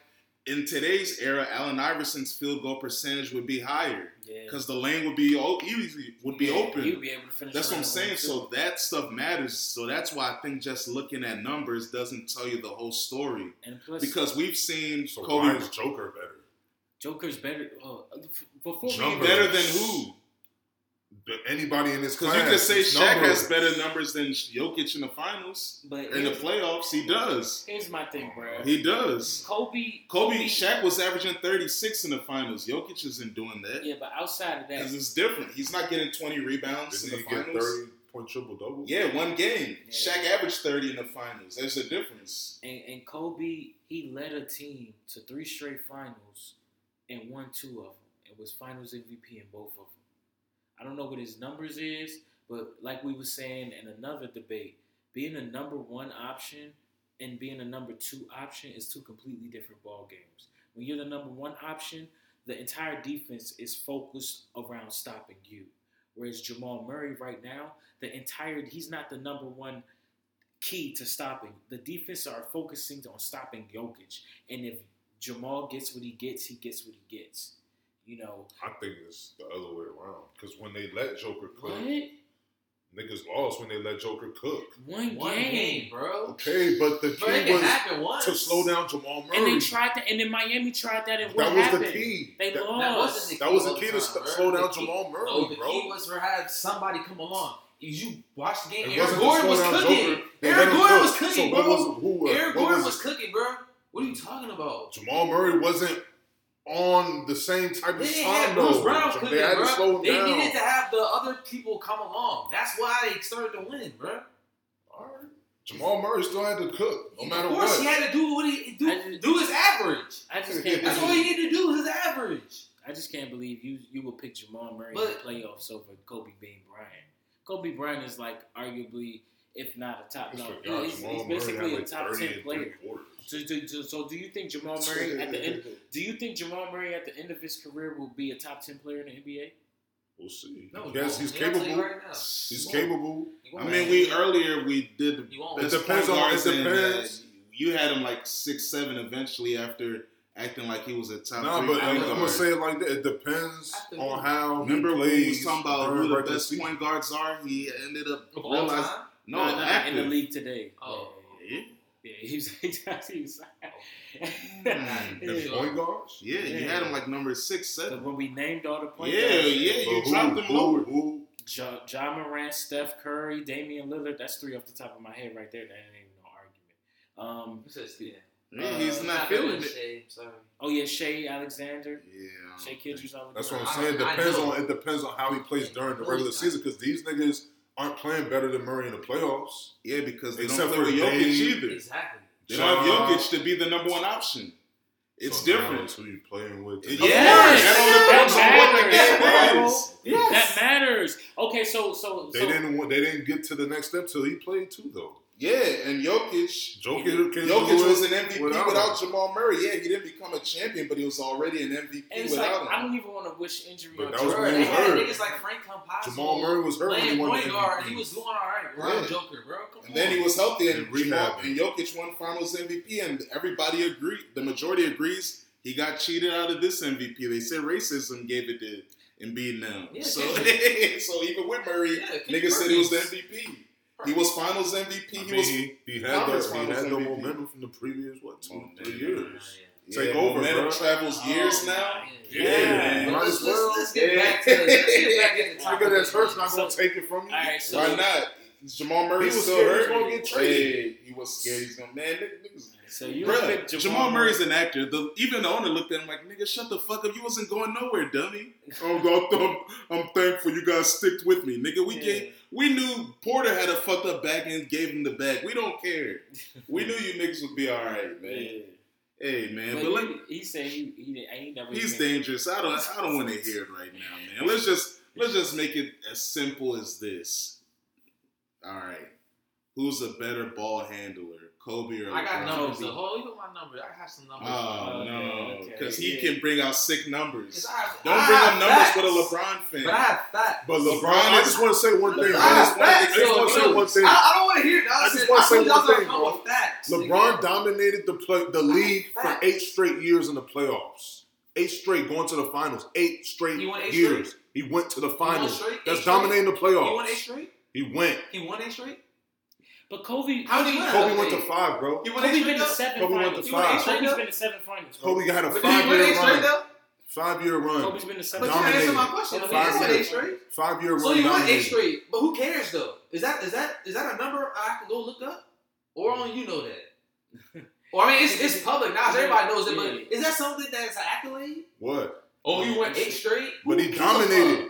in today's era, Allen Iverson's field goal percentage would be higher Yeah. because the lane would be o- easy, would be Yeah, open. He would be able to finish. That's what I'm saying. So that stuff matters. So that's why I think just looking at numbers doesn't tell you the whole story. and plus, Because we've seen So Kobe why is Joker better? Joker's better. Oh, before we Jumper. better than who? Than Anybody in this Because class? you could say Shaq numbers. has better numbers than Jokic in the finals. But In the playoffs, he does. Here's my thing, bro. He does. Kobe, Kobe, Shaq was averaging 36 in the finals. Jokic isn't doing that. Yeah, but outside of that, Because it's different. He's not getting 20 rebounds Didn't in he the get finals. thirty point triple double? Yeah, one game. Yeah. Shaq averaged 30 in the finals. There's a difference. and, and Kobe, he led a team to three straight finals and won two of them. It was Finals MVP in both of them. I don't know what his numbers is, but like we were saying in another debate, being a number one option and being a number two option is two completely different ball games. When you're the number one option, the entire defense is focused around stopping you. Whereas Jamal Murray right now, the entire he's not the number one key to stopping. The defense are focusing on stopping Jokic, and if Jamal gets what he gets, he gets what he gets. You know I think it's the other way around. Because when they let Joker cook, what? niggas lost when they let Joker cook. One, One game. game, bro. Okay, but the Bro, key can was once. to slow down Jamal Murray. and they tried that, and then Miami tried that, and what that was happened? the key. They that, lost. That wasn't the key. that was the key to time, st- bro. slow down key- Jamal Murray, No, the bro. key was for have somebody come along. You watch the game. It Aaron wasn't Gordon was cooking. Joker. Aaron Gordon cook. was cooking, so bro. Was, who, was- Aaron what Gordon was, was cooking, bro. What are you talking about? Jamal Murray wasn't on the same type They of didn't time have Bruce though. Brown They cooking, had to slow him They down. needed to have the other people come along. That's why they started to win, bro. All right. Jamal Murray still had to cook, no matter what. of course, what. he had to do what he do. Just- do his average. I just can't. That's all believe, he needed to do. His average. I just can't believe you you will pick Jamal Murray in the playoffs over Kobe Bean Bryant. Kobe Bryant is like arguably, if not a top, no, forgot he's, he's basically a top 30 ten player. three quarters. So, do, do- so do you think Jamal Murray at the end? Do you think Jamal Murray at the end of his career will be a top ten player in the NBA? We'll see. No, yes, he's won't. I'll tell you capable. right. He's He capable. He I mean, we earlier we did You It depends on- it depends. you had him like six seven eventually after acting like he was a top No, three but I'm, point I'm guard. gonna say it like that. It depends on how Remember he when we was talking about who the best season. point guards are? He ended up Of all realizing time? No, no, no, in the league today. Oh. Yeah. yeah, he was. He was, he was Mm. The point guards. Yeah, you had him like number six, So seven. when we named all the point Yeah, guards, yeah, you who- dropped them who- lower. who- Ja, ja Morant, Steph Curry, Damian Lillard. That's three off the top of my head right there. That ain't even no argument. Um, Who says yeah? Yeah, he's Uh, not feeling it. Shai, oh yeah, Shai Alexander, Yeah. Shai Kindreds Alexander. That's what I'm saying. It depends on it depends on how he plays during the regular season because these niggas aren't playing better than Murray in the playoffs. Yeah, because they Except don't play for with Jokic Dame. either. Exactly. They don't have Ja. Jokic to be the number one option. It's So different. it's who you playing with? Yeah, course. that all depends on what the That game matters, is. That matters. Okay, so so They so didn't. want- They didn't get to the next step till he played too, though. Yeah, and Jokic. Jokic, can Jokic was an MVP without without. Jamal Murray. Yeah, he didn't become a champion, but he was already an MVP and it's like without I don't even want to wish injury But on that was Bro, when he they was had hurt. niggas like Frank Campazzo. Jamal Murray was hurt when he playing won the point guard. MVP. He was doing all right. Around Yeah. Joker, bro. Come And then he was healthy, and, And Jamal, rehabbing. and Jokic won Finals MVP, and everybody agreed. The majority agrees he got cheated out of this MVP. They said racism gave it to Embiid now. Yeah, so, so even with Murray, Yeah, Kendrick niggas said he was the MVP. He was Finals MVP. I he mean, was he, he had Conference the he had the momentum from the previous what two Oh, three man. years. yeah, Take over, momentum bro. travels years Oh, now. Yeah. Yeah, But might let's, as well. let's, let's get Yeah. back to let's get back to the topic. Nigga that's hurt's not gonna take it from you. All right, so Why not? Jamal Murray He was still scared he hurt. was gonna get traded. Hey, he was scared. He's gonna man. Niggas, so you Bruh, pick Jamal, Murray's an actor. The, even the owner looked at him like, "Nigga, shut the fuck up. You wasn't going nowhere, dummy." Oh, I'm, I'm, I'm thankful you guys sticked with me, nigga. We Yeah. gave, we knew Porter had a fucked up back and gave him the bag. We don't care. We knew you niggas would be all right, man. Yeah. Hey, man, But but let, he, he said he he, he never. he's dangerous. I don't I don't want to hear it right now, man. Let's just let's just make it as simple as this. All right. Who's a better ball handler Kobe or I got numbers. The whole you got my number. I have some numbers. Oh uh, no, because okay, he yeah. can bring out sick numbers. Don't I bring up numbers for the LeBron fan. But I have facts. But LeBron, LeBron I just want to say one thing. I, just want to say one thing. I, don't want to hear. I just want to say one thing. Bro. LeBron dominated the play, the league for eight straight years in the playoffs. Eight straight going to the finals. Eight straight eight years. Straight? He went to the finals. That's dominating the playoffs. He won eight straight. He went. He won eight straight. But Kobe, how did he? Kobe went to five, bro. He Kobe been to seven. Kobe finals. went to five. Kobe's been to seven finals. Kobe had a five-year run. Five year run. Kobe's been to seven. But you answer my question. Five I mean, year, straight. Five year run. So you went eight straight, but who cares though? Is that is that is that a number I can go look up, or only you know that? or I mean, it's it's public knowledge. Everybody knows it, but is that something that's an accolade? What? Oh, you went eight straight. But he dominated.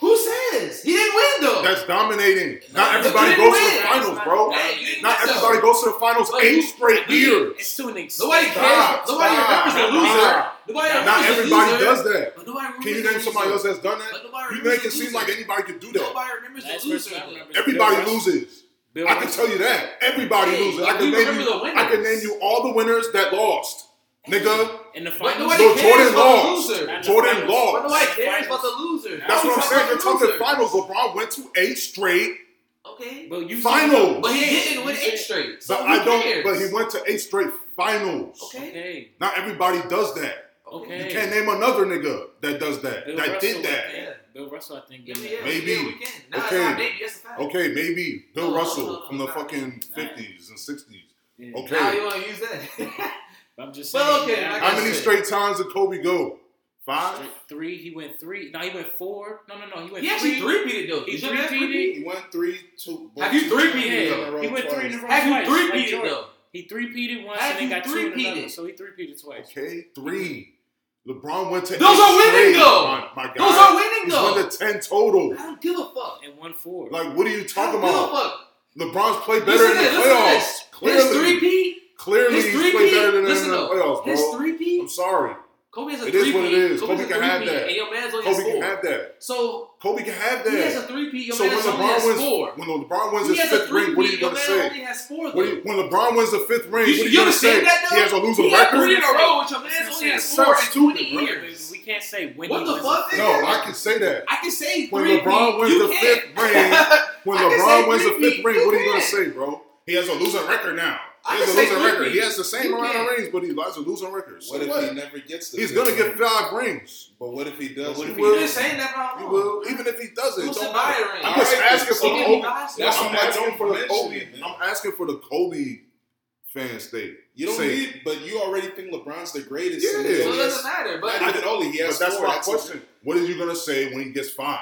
Who says he didn't win though? That's dominating. Not everybody goes win. to the finals, bro. Not everybody goes to the finals eight straight years. Nobody cares. Nobody remembers the loser. Nobody Not everybody does that. Can you name somebody else that's done that? You make it seem like anybody could do that. Nobody remembers the loser. Everybody loses. I can tell you that. Everybody loses. I can name you. I can name you all the winners that lost. Nigga, in the finals, nobody Jordan cares lost. About the loser. Jordan lost. Nobody cares about the loser. That's what I'm saying. You're talking finals. LeBron went to eight straight. Okay. But you finals. But he didn't win eight straight. So but I don't. Cares? But he went to eight straight finals. Okay. Not everybody does that. Okay. You can't name another nigga that does that. Bill that Russell did that. Yeah. Bill Russell, I think. Yeah, yeah, maybe. Yeah, nah, okay. Nah, maybe. Okay, maybe. Bill no, Russell no, no, from the fucking fifties and sixties. Okay. Now you want to use that? I'm just saying. Well, okay. How many straight times did Kobe go? Five, three. He went three. No, he went four. No, no, no. He went. He actually three peated though. He three peated. He went three, two. Have you three peated though? He went three in a row. Have you three peated though? He three peated once and then got two in another. So he three peated twice. Okay, three. LeBron went to those are winning straight. though. My, my those are winning though. He went to ten total. I don't give a fuck. And one four. Like, what are you talking about? I don't give a fuck. LeBron's played better listen in the playoffs. Clearly, his three peat. Clearly, he's played better than in the playoffs, bro. His three peat. I'm sorry. Kobe has a it three. It is what it is. Kobe, Kobe can have that. And your man's on Kobe can have that. So Kobe can have that. He has a three peat. Your so man's when LeBron wins, four. when LeBron wins his fifth ring, what are you gonna say? You, when LeBron wins the fifth ring, you, what are you, gonna say? That, he has a losing record. Three in a row, which your man's only has four in twenty years. We can't say when. What the fuck? No, I can say that. I can say when LeBron wins the fifth ring. When LeBron wins the fifth ring, what are you gonna say, bro? He has a losing record now. He has a losing record. He has the same amount of rings, but he lies a losing record. So what if what? he never gets the? He's gonna get five rings. But what if he does? What if he, will? Saying that all. He will. Even if he doesn't, who's don't buy a ring? I'm just asking for the Kobe. That's I'm asking for the Kobe. I'm asking for the Kobe fan state. You don't Say, need, but you already think LeBron's the greatest. Yeah, so it doesn't matter. But not even only he has. But that's four, my that's question. What are you gonna say when he gets five?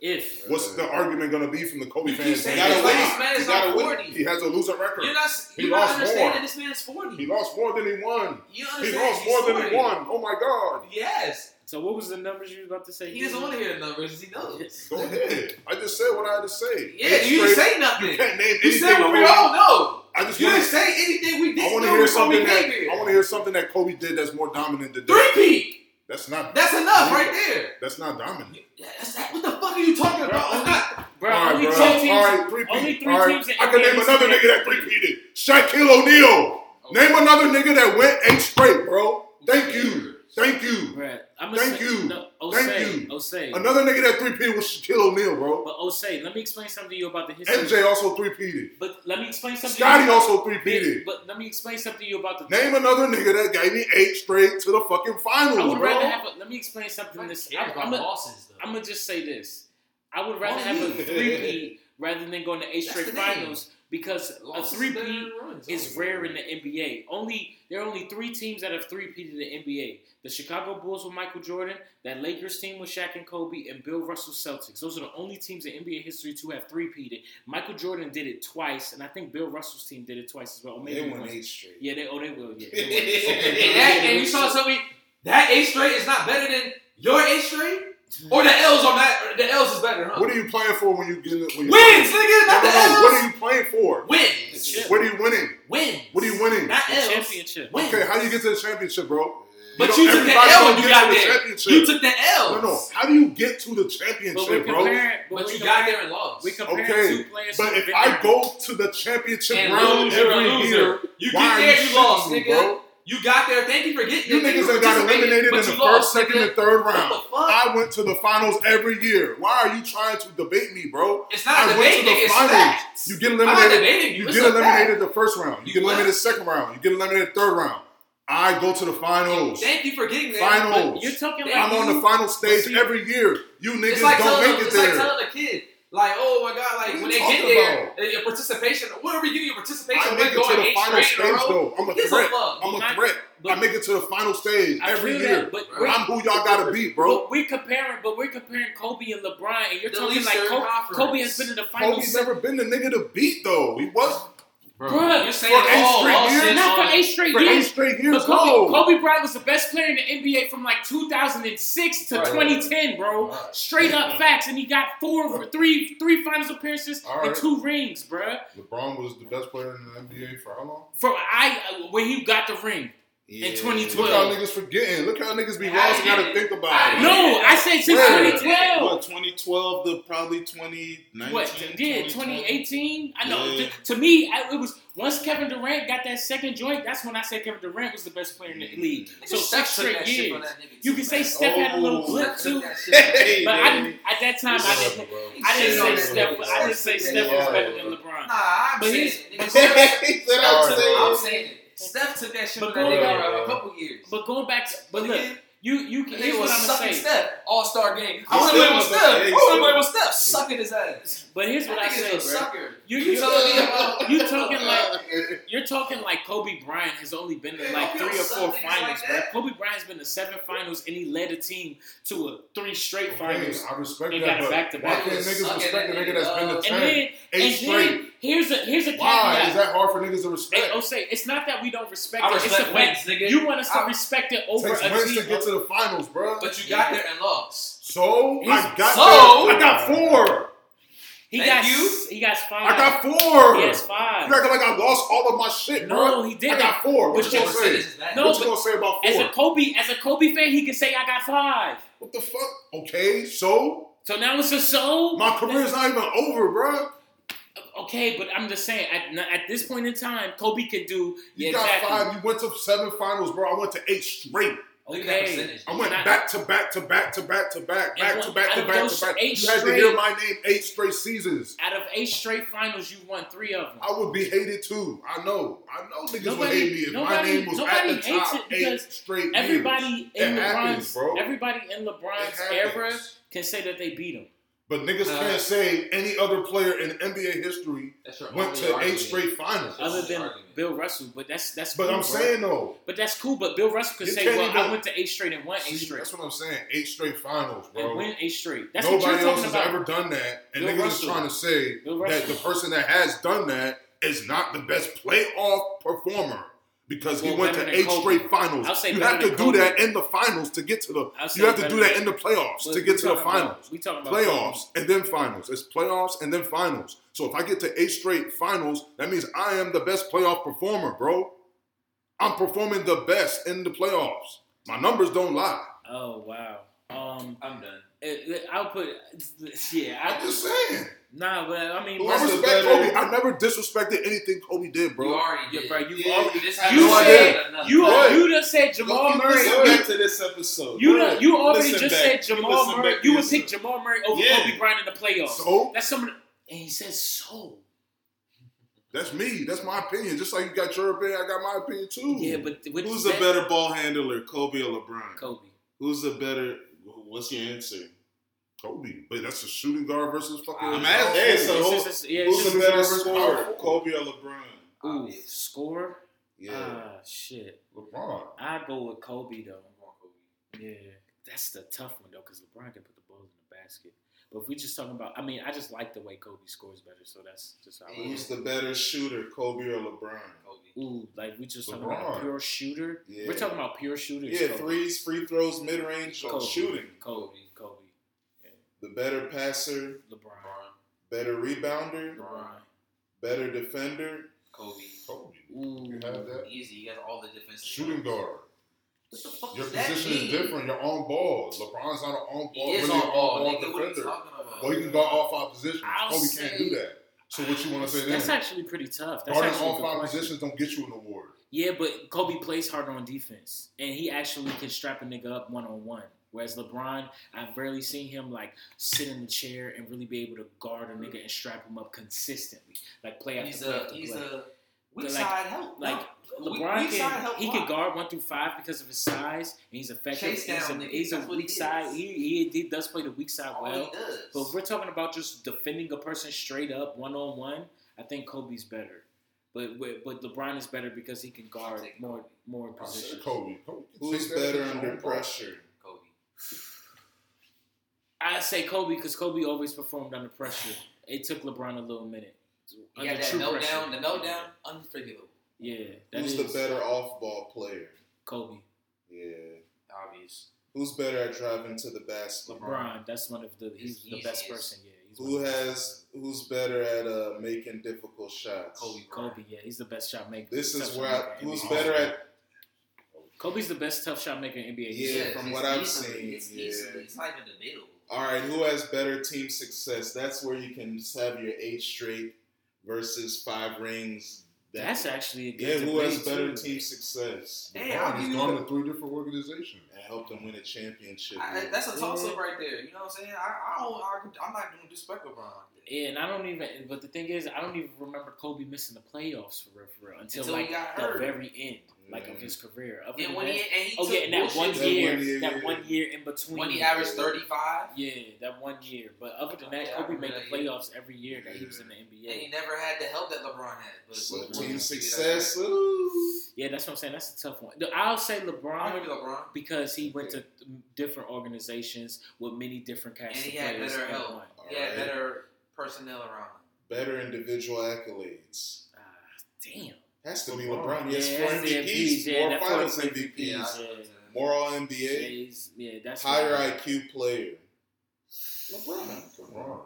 If what's the argument going to be from the Kobe fans? He gotta. This man is he, forty. He has a losing record. You're not. He you're lost not understanding more. this man's forty. He lost more than he won. You understand? He lost more 40. than he won. Oh my god. Yes. So what was the numbers you was about to say? He doesn't want to hear the numbers. He knows. Go ahead. I just said what I had to say. Yeah, it's you didn't say nothing. You can't name You said what we all know. I just you wanna, didn't say anything we didn't I want to hear something that, I want to hear something that Kobe did that's more dominant than three peat. That's not. That's enough right there. That's not dominant. Yeah, that's. What the fuck are you talking about? It's not. Bro, all right, only bro. two teams. All right, three only three teams. I can name another nigga that three peated. Shaquille O'Neal. Okay. Name another nigga that went eight straight, bro. Thank you. Thank you. Right. Thank say, you. No, Osei, Thank you. Osei. Another nigga that three peated was Shaquille O'Neal, bro. But Osei, let me explain something to you about the history. MJ also three peated. But let me explain something. Scottie to you. also three peated. But let me explain something to you about the. Name another nigga that gave me eight straight to the fucking finals, I would bro. Rather have a, let me explain something. to this I'm, I'm gonna just say this. I would rather oh, have yeah. a three peat rather than going to eight That's straight finals. Name because a three peat is rare in the NBA. Only there are only three teams that have three peat in the NBA: the Chicago Bulls with Michael Jordan, that Lakers team with Shaq and Kobe, and Bill Russell Celtics. Those are the only teams in NBA history to have three peat. Michael Jordan did it twice, and I think Bill Russell's team did it twice as well. Maybe they won eight straight. Yeah, they oh they will. Yeah, they and, that, and you saw something that eight straight is not better than your eight straight. Or the L's on that. The L's is better, huh? What are you playing for when you get it? When wins, nigga, not no, the no, L's. What are you playing for? Wins. What are you winning? Wins. What are you winning? Not L's. Championship. Wins. Okay, how do you get to the championship, bro? You but you, took the L when you got the there. You took the L. No, no. How do you get to the championship, but bro? But, but you got there and lost. We compare okay. two players. But if I go to the championship and round every year, you why get there, you lost, nigga. Bro? You got there. Thank you for getting You niggas that got eliminated in the first, second, and third round. I went to the finals every year. Why are you trying to debate me, bro? It's not I a went debate, to the. It's finals. facts. You get I'm not eliminated. debating you. You It's get a fact. eliminated the first round. You You get what? eliminated second round. You get eliminated third round. I go to the finals. Thank you for getting there. Finals. You're talking Yeah, I'm like on the final stage every year. You niggas like don't telling, make it it's like there. telling a kid, like, oh my god, like when they get talking there, about? uh, your participation, whatever you give your participation, I make it to the final straight in a stage though. I'm a who threat. fuck? I'm a threat. but- I make it to the final stage I every year. that, but I'm who y'all gotta beat, bro. but we're comparing, but we're comparing Kobe and LeBron, and you're The talking like Kobe, Kobe has been in the finals. Kobe's never been the nigga to beat though. He was Bro, Bruh, you're saying for eight all, straight all years? not for on- eight straight for eight years. straight years. But Kobe, no. Kobe Bryant was the best player in the NBA from like 2006 to Right. 2010, bro. Right. Straight up facts, and he got four, three, three finals appearances All and two rings, bro. LeBron was the best player in the NBA for how long? For I, when he got the ring. Yeah. 2012. Look how niggas forgetting. Look how niggas be How lost and you gotta think about How it. No, I said since Where? 2012. What, 2012 to probably 2019? What? Yeah, 2020? 2018. I know. Yeah. To, to me, I, it was once Kevin Durant got that second joint. That's when I said Kevin Durant was the best player in the mm. league. So six straight that years. from that nigga You can say man. Steph had a little Oh. blip Steph took too, that shit from that Hey, but. I, didn't- at that time I didn't. I didn't say that Steph. nigga. I didn't say Steph Steph took was better than LeBron. Nah, I'm But saying he's- it. but Nigga, Steph- He said, All I'm right, saying. I'm saying it. Steph took that shit from that going nigga back- for a couple years. But going back, to, but look, you you nigga what was sucking. Steph All Star game. I He want to play with Steph. I he want to play with Steph. Sucking his ass. But here's what I That nigga's say, a bro. You You you telling me about- you talking like you're talking like Kobe Bryant has only been to like three or four finals, like bro. Kobe Bryant has been to seven finals and he led a team to a three straight finals. I respect They that, got it but back to why can't niggas respect that a nigga nigga that's been to up. ten, And then eight and straight? then here's a here's a Why caveat. is that hard for niggas to Hey, respect? Osei, it's not that we don't respect I it. It's respect the wins, fact nigga. you want us to I- respect it It over takes a wins team. to get to the finals, bro. But you got there and lost. So I got So- there. I got four. He Thank got you. he got five. I got four. He has five. You acting like I lost all of my shit, bro. No, he didn't. I got four. What But you gonna say? is. No, What you gonna say about four? As a Kobe, as a Kobe fan, he can say I got five. What the fuck? Okay, so So now it's a soul. my career's not even over, bro. Okay, but I'm just saying, at, at this point in time, Kobe could do You yeah, got exactly. five. You went to seven finals, bro. I went to eight straight. Look at that Okay, percentage. I went Not- back to back to back to back to back, back one- to back to back to back. eight You had to hear my name eight straight seasons. out of eight straight finals, you won three of them. I would be hated too. I know. I know niggas would hate me if my name was at nobody the hates top it because eight straight years. Everybody in It LeBron's happens, bro. everybody in LeBron's era can say that they beat him. But niggas Nah. can't say any other player in NBA history went to argument. eight straight finals. Other than argument. Bill Russell, but that's that's. But cool, I'm bro. saying though, but that's cool. But Bill Russell could You say, can't "Well, I went to eight straight and won eight see, straight that's what I'm saying. Eight straight finals, bro. and win eight straight." That's Nobody what you're else talking has about. ever done that, and Bill niggas Russell. is trying to say that the person that has done that is not the best playoff performer because he went to eight Kobe. straight finals. You have to do Kobe. that in the finals to get to the. You have to do that in the playoffs to get to the talking about- finals. we talking about Playoffs and then finals. It's playoffs and then finals. So if I get to eight straight finals, that means I am the best playoff performer, bro. I'm performing the best in the playoffs. My numbers don't lie. Oh wow. Um, I'm done. it, it- I'll put yeah. I'm just saying. nah, but I mean, Who I respect better- Kobe. I never disrespected anything Kobe did, bro. You bro. already Yeah, did. bro, you've Yeah, already This you said enough. you What? you just said Jamal Go- Murray. Listen back to this episode. you, Go done- you already Listen just back. said Jamal listen Murray. back You would pick. Jamal Murray over Yeah. Kobe Bryant in the playoffs. So That's some the, and he says so. that's me. That's my opinion. Just like you got your opinion, I got my opinion too. Yeah, but which Who's that- a better ball handler, Kobe or LeBron? Kobe? Who's a better? What's your answer? Kobe. But that's a shooting guard versus fucking. I'm asking. Hey, so It's who- just- yeah, it's Who's just- a better scorer, Kobe or LeBron? Ooh, Obvious. score? Yeah. Ah, shit. LeBron. I go with Kobe though. I'm going Kobe. Yeah, that's the tough one though, because LeBron can put the ball in the basket. But if we just talking about, I mean, I just like the way Kobe scores better, so that's just how. I Who's the better shooter, Kobe or LeBron? Kobe. Ooh, like we just talking about a pure shooter. Yeah. We're talking about pure shooters. Yeah, Kobe. threes, free throws, mid range, shooting. Kobe, Kobe, The better passer, LeBron, LeBron. better rebounder, LeBron. better defender. Kobe. Kobe. Ooh, You have that. Easy. You got all the defensive. Shooting guard. What the fuck Your does that position mean? is different. You're on ball. LeBron's not an on He ball. is really on an ball, on-ball nigga. What are you defender. talking about? Well, he can guard all five positions. I'll Kobe say- can't do that. So what you want to say then? That's actually pretty tough. That's Guarding all five question. positions don't get you an award. Yeah, but Kobe plays harder on defense, and he actually can strap a nigga up one on one. Whereas LeBron, I've rarely seen him like sit in the chair and really be able to guard a nigga and strap him up consistently, like play after He's play a after he's play. a weak Like- side help. like no. LeBron weak side can help he can guard one through five because of his size and he's effective. Chase he's down, a, he's a weak he side. He, he he does play the weak side oh, All well. he does. But if we're talking about just defending a person straight up one on one, I think Kobe's better. But but but LeBron is better because he can guard take more more I said positions. Kobe. Kobe Who's take better under pressure? Kobe. I say Kobe because Kobe always performed under pressure. It took LeBron a little minute. He Under got that meltdown. The meltdown, unforgivable. Yeah, that Who's is the better off-ball player? Kobe. Yeah. Obvious. Who's better at driving to the basket? LeBron. That's one of the. He's It's the best easiest. person. Yeah. Who one of the best has who's better at uh, making difficult shots? Kobe. Kobe, yeah, he's the best shot maker. This is where maker I, who's NBA. better at Kobe's the best tough shot maker in NBA. Yeah, Yes, from it's what I've easily- seen, It's yeah. easily. It's not even debatable. All right, who has better team success? That's where you can just have your eight straight versus five rings. That- That's actually a good yeah. Who has better too. team success Hey, LeBron has gone to three different organizations. and help them win a championship? I, that's a toss up mm-hmm. right there. You know what I'm saying? I, I don't. I, I'm not going to disrespect LeBron. Yeah, and I don't even. But the thing is, I don't even remember Kobe missing the playoffs for real, for real until, Until he like got the very end, like of his career. Other And when that- he and he oh took yeah, and that one year, one year, that yeah. one year in between. when he averaged 35, Yeah, that one year. But other than that, Kobe remember made the that year. playoffs every year that he was in the NBA. and he never had the help that LeBron had. But, So team success. Yeah, that's what I'm saying. That's a tough one. I'll say LeBron you LeBron. because he went to different organizations with many different And he of had better help. won. He had Alright. better personnel around. Better individual accolades. Ah, damn. Has to be LeBron. LeBron. He has four MVPs, MVPs, yeah, more Finals four MVPs, Yeah, Yeah. More All Yeah, NBA, he's- yeah, that's higher what- IQ player. LeBron. LeBron.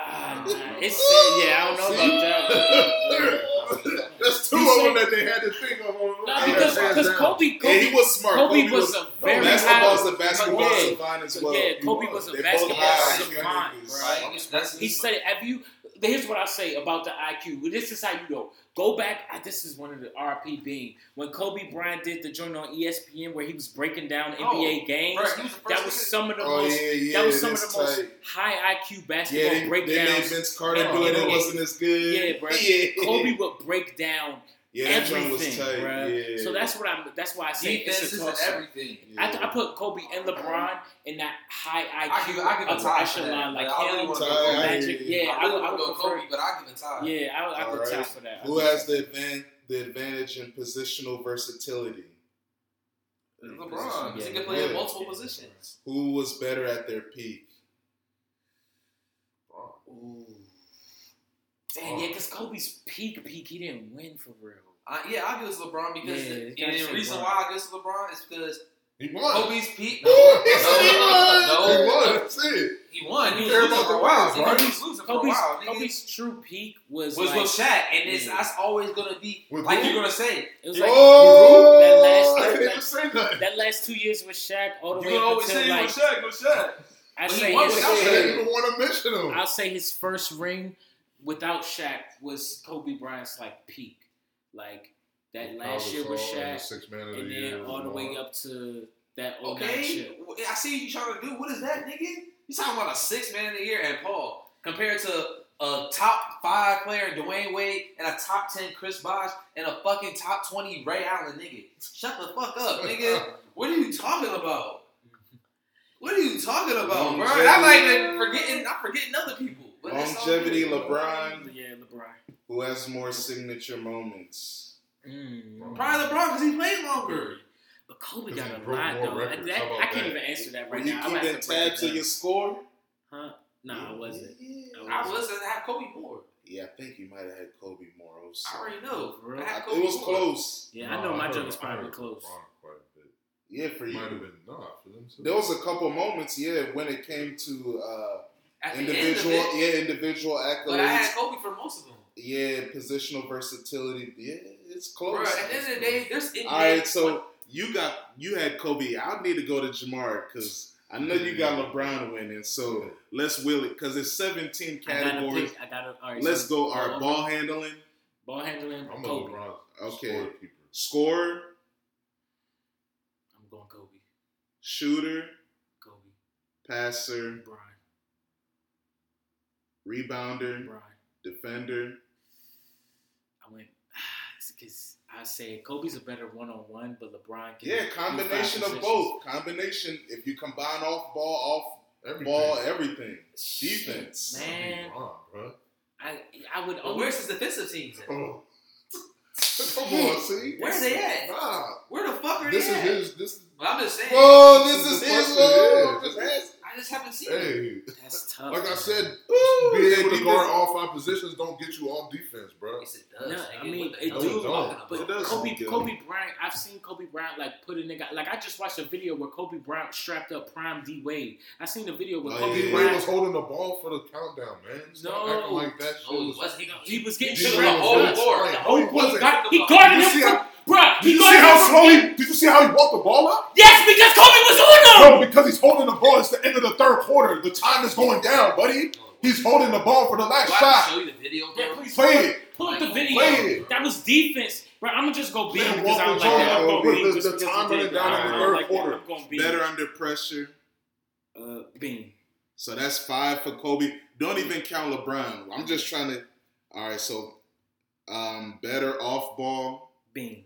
Ah, it's. Yeah, I don't know See? about that. That's two of them that they had to think of. On, No, on because because. Kobe, Kobe, Yeah, he was smart. Kobe, Kobe, was, a very basketball's high. a basketball Yeah. savant as well. yeah, Kobe was was. a They basketball savant, right? Right. That's He said, "Have you?" Here's what I say about the IQ. This is how you know. Go back. I- This is one of the RP being when Kobe Bryant did the joint on ESPN where he was breaking down Oh, NBA games. Right, was That was some of the Oh most. yeah, yeah. that was some of that's the most high IQ Yeah, basketball they, they made breakdowns. Vince Carter Oh, do it. It wasn't as good. Yeah, bro. Yeah. Kobe would break down yeah, that everything, was tight. Yeah. So that's what I'm. That's why I say it's defenses a and toss. everything. I, Yeah. I put Kobe and LeBron in that high IQ I give, I give a upper tie for that. echelon, like I really him, want to Tie, go Magic. yeah. Yeah, I I, would, I want would go prefer. Kobe, but I give a tie. Yeah, I, I would All tie right. for that. Who has the advan- the advantage in positional versatility? LeBron, because he can play in Yeah. multiple positions. Who was better at their peak? Ooh. Dang, yeah, because Kobe's peak, peak, he didn't win for real. Uh, yeah, I give it to LeBron because, Yeah, the, it's and the reason LeBron. why I give it to LeBron is because He won. Kobe's peak. He No, said he won. no, He won. That's it. he won. He was losing about for a while. wins, right? He was losing for a Kobe's, while. nigga. Kobe's true peak was, was like, with Shaq, and it's Yeah. that's always gonna be With like you're gonna say. it was like Oh, that last- I didn't last- say nothing. that last two years with Shaq all the You're way gonna up always until say like with Shaq, with Shaq. I But he say won his, without I Shaq. didn't even want to mention him. I'll say his first ring without Shaq was Kobe Bryant's like peak, like that last year with Shaq, six man of the and year, then all the way up to that Okay, shit. I see you trying to do. What is that, nigga? You talking about a six man of the year and Paul compared to a top five player Dwyane Wade and a top ten Chris Bosh and a fucking top twenty Ray Allen, nigga. Shut the fuck up, nigga. What are you talking about? What are you talking about, bro? I'm not even forgetting. I'm forgetting other people. But Longevity. LeBron. Yeah, LeBron. Who has more signature moments? Mm. Probably LeBron because he played longer. But Kobe got a lot more though. records. That- I can't that? even answer that Were right you now. I'm gonna keeping have to break it tabs of your score? Huh? Nah, I wasn't. Yeah, I was listening to have Kobe more. Yeah, I think you might have had Kobe more. Also. I already know. For real? I had It was more. close. Yeah, I know my heard- joke is I probably heard close. LeBron quite a bit. Yeah, for you. Might have been not for them. too. There was a couple moments, yeah, when it came to uh, At the individual, end of it, yeah, individual accolades. but I had Kobe for most of them. Yeah, positional versatility. Yeah, it's Bro, close. at the end of the day, there's NBA. All right, so you got you had Kobe. I need to go to Jamar because I know you got LeBron winning. So let's will it because it's 17 categories. I gotta, all right, let's so go. Our ball- ball handling. Ball handling. I'm a Kobe. LeBron Okay. scorekeeper. Scorer, I'm going Kobe. shooter, Kobe. passer, Bron. Rebounder, Bron. defender. I went because I say Kobe's a better one on one, but LeBron. Can Yeah, combination of both. Combination. If you combine off ball, Everything. off ball, everything. Defense. Man, LeBron, bro. I I would But only. where's his defensive teams at? Oh. Come on, see. Where they at? Nah. Where the fuck are This they is at? his. This. Well, I'm just saying. Bro, This this is is his. question, Just ask. I just haven't seen it. Hey, That's tough. like I said, Ooh, being yeah, able to guard all five positions don't get you on defense, bro. Yes, it does. No. I mean, What the it hell do, are you about? But It does Kobe. Kobe Bryant, I've seen Kobe Bryant like put a nigga like I just watched a video where Kobe Bryant strapped up Prime D Wade. I seen a video where Oh, Kobe yeah. Bryant was holding the ball for the countdown, man. Stop No. like that shit No, he was. wasn't. Oh, he, he was getting He took was the whole good. board. The whole he board. wasn't. got He the guarded him you see how him from- slow he? Did you see how he walked the ball up? Yes, because Kobe was on him. No, because he's holding the ball. It's the end of the third quarter. The time is going down, buddy. He's holding the ball for the Do last I shot. show you the video, Yeah, please Play it. pull up the video. Play it. That was defense, bro. I'm gonna just go B Man, because I don't like the that. I'm going but the- just the because time he running down in the third like quarter. I'm going B. Better under pressure. Uh, Bean. So that's five for Kobe. Don't even count LeBron. I'm just trying to. All right, so um, better off ball. Bean.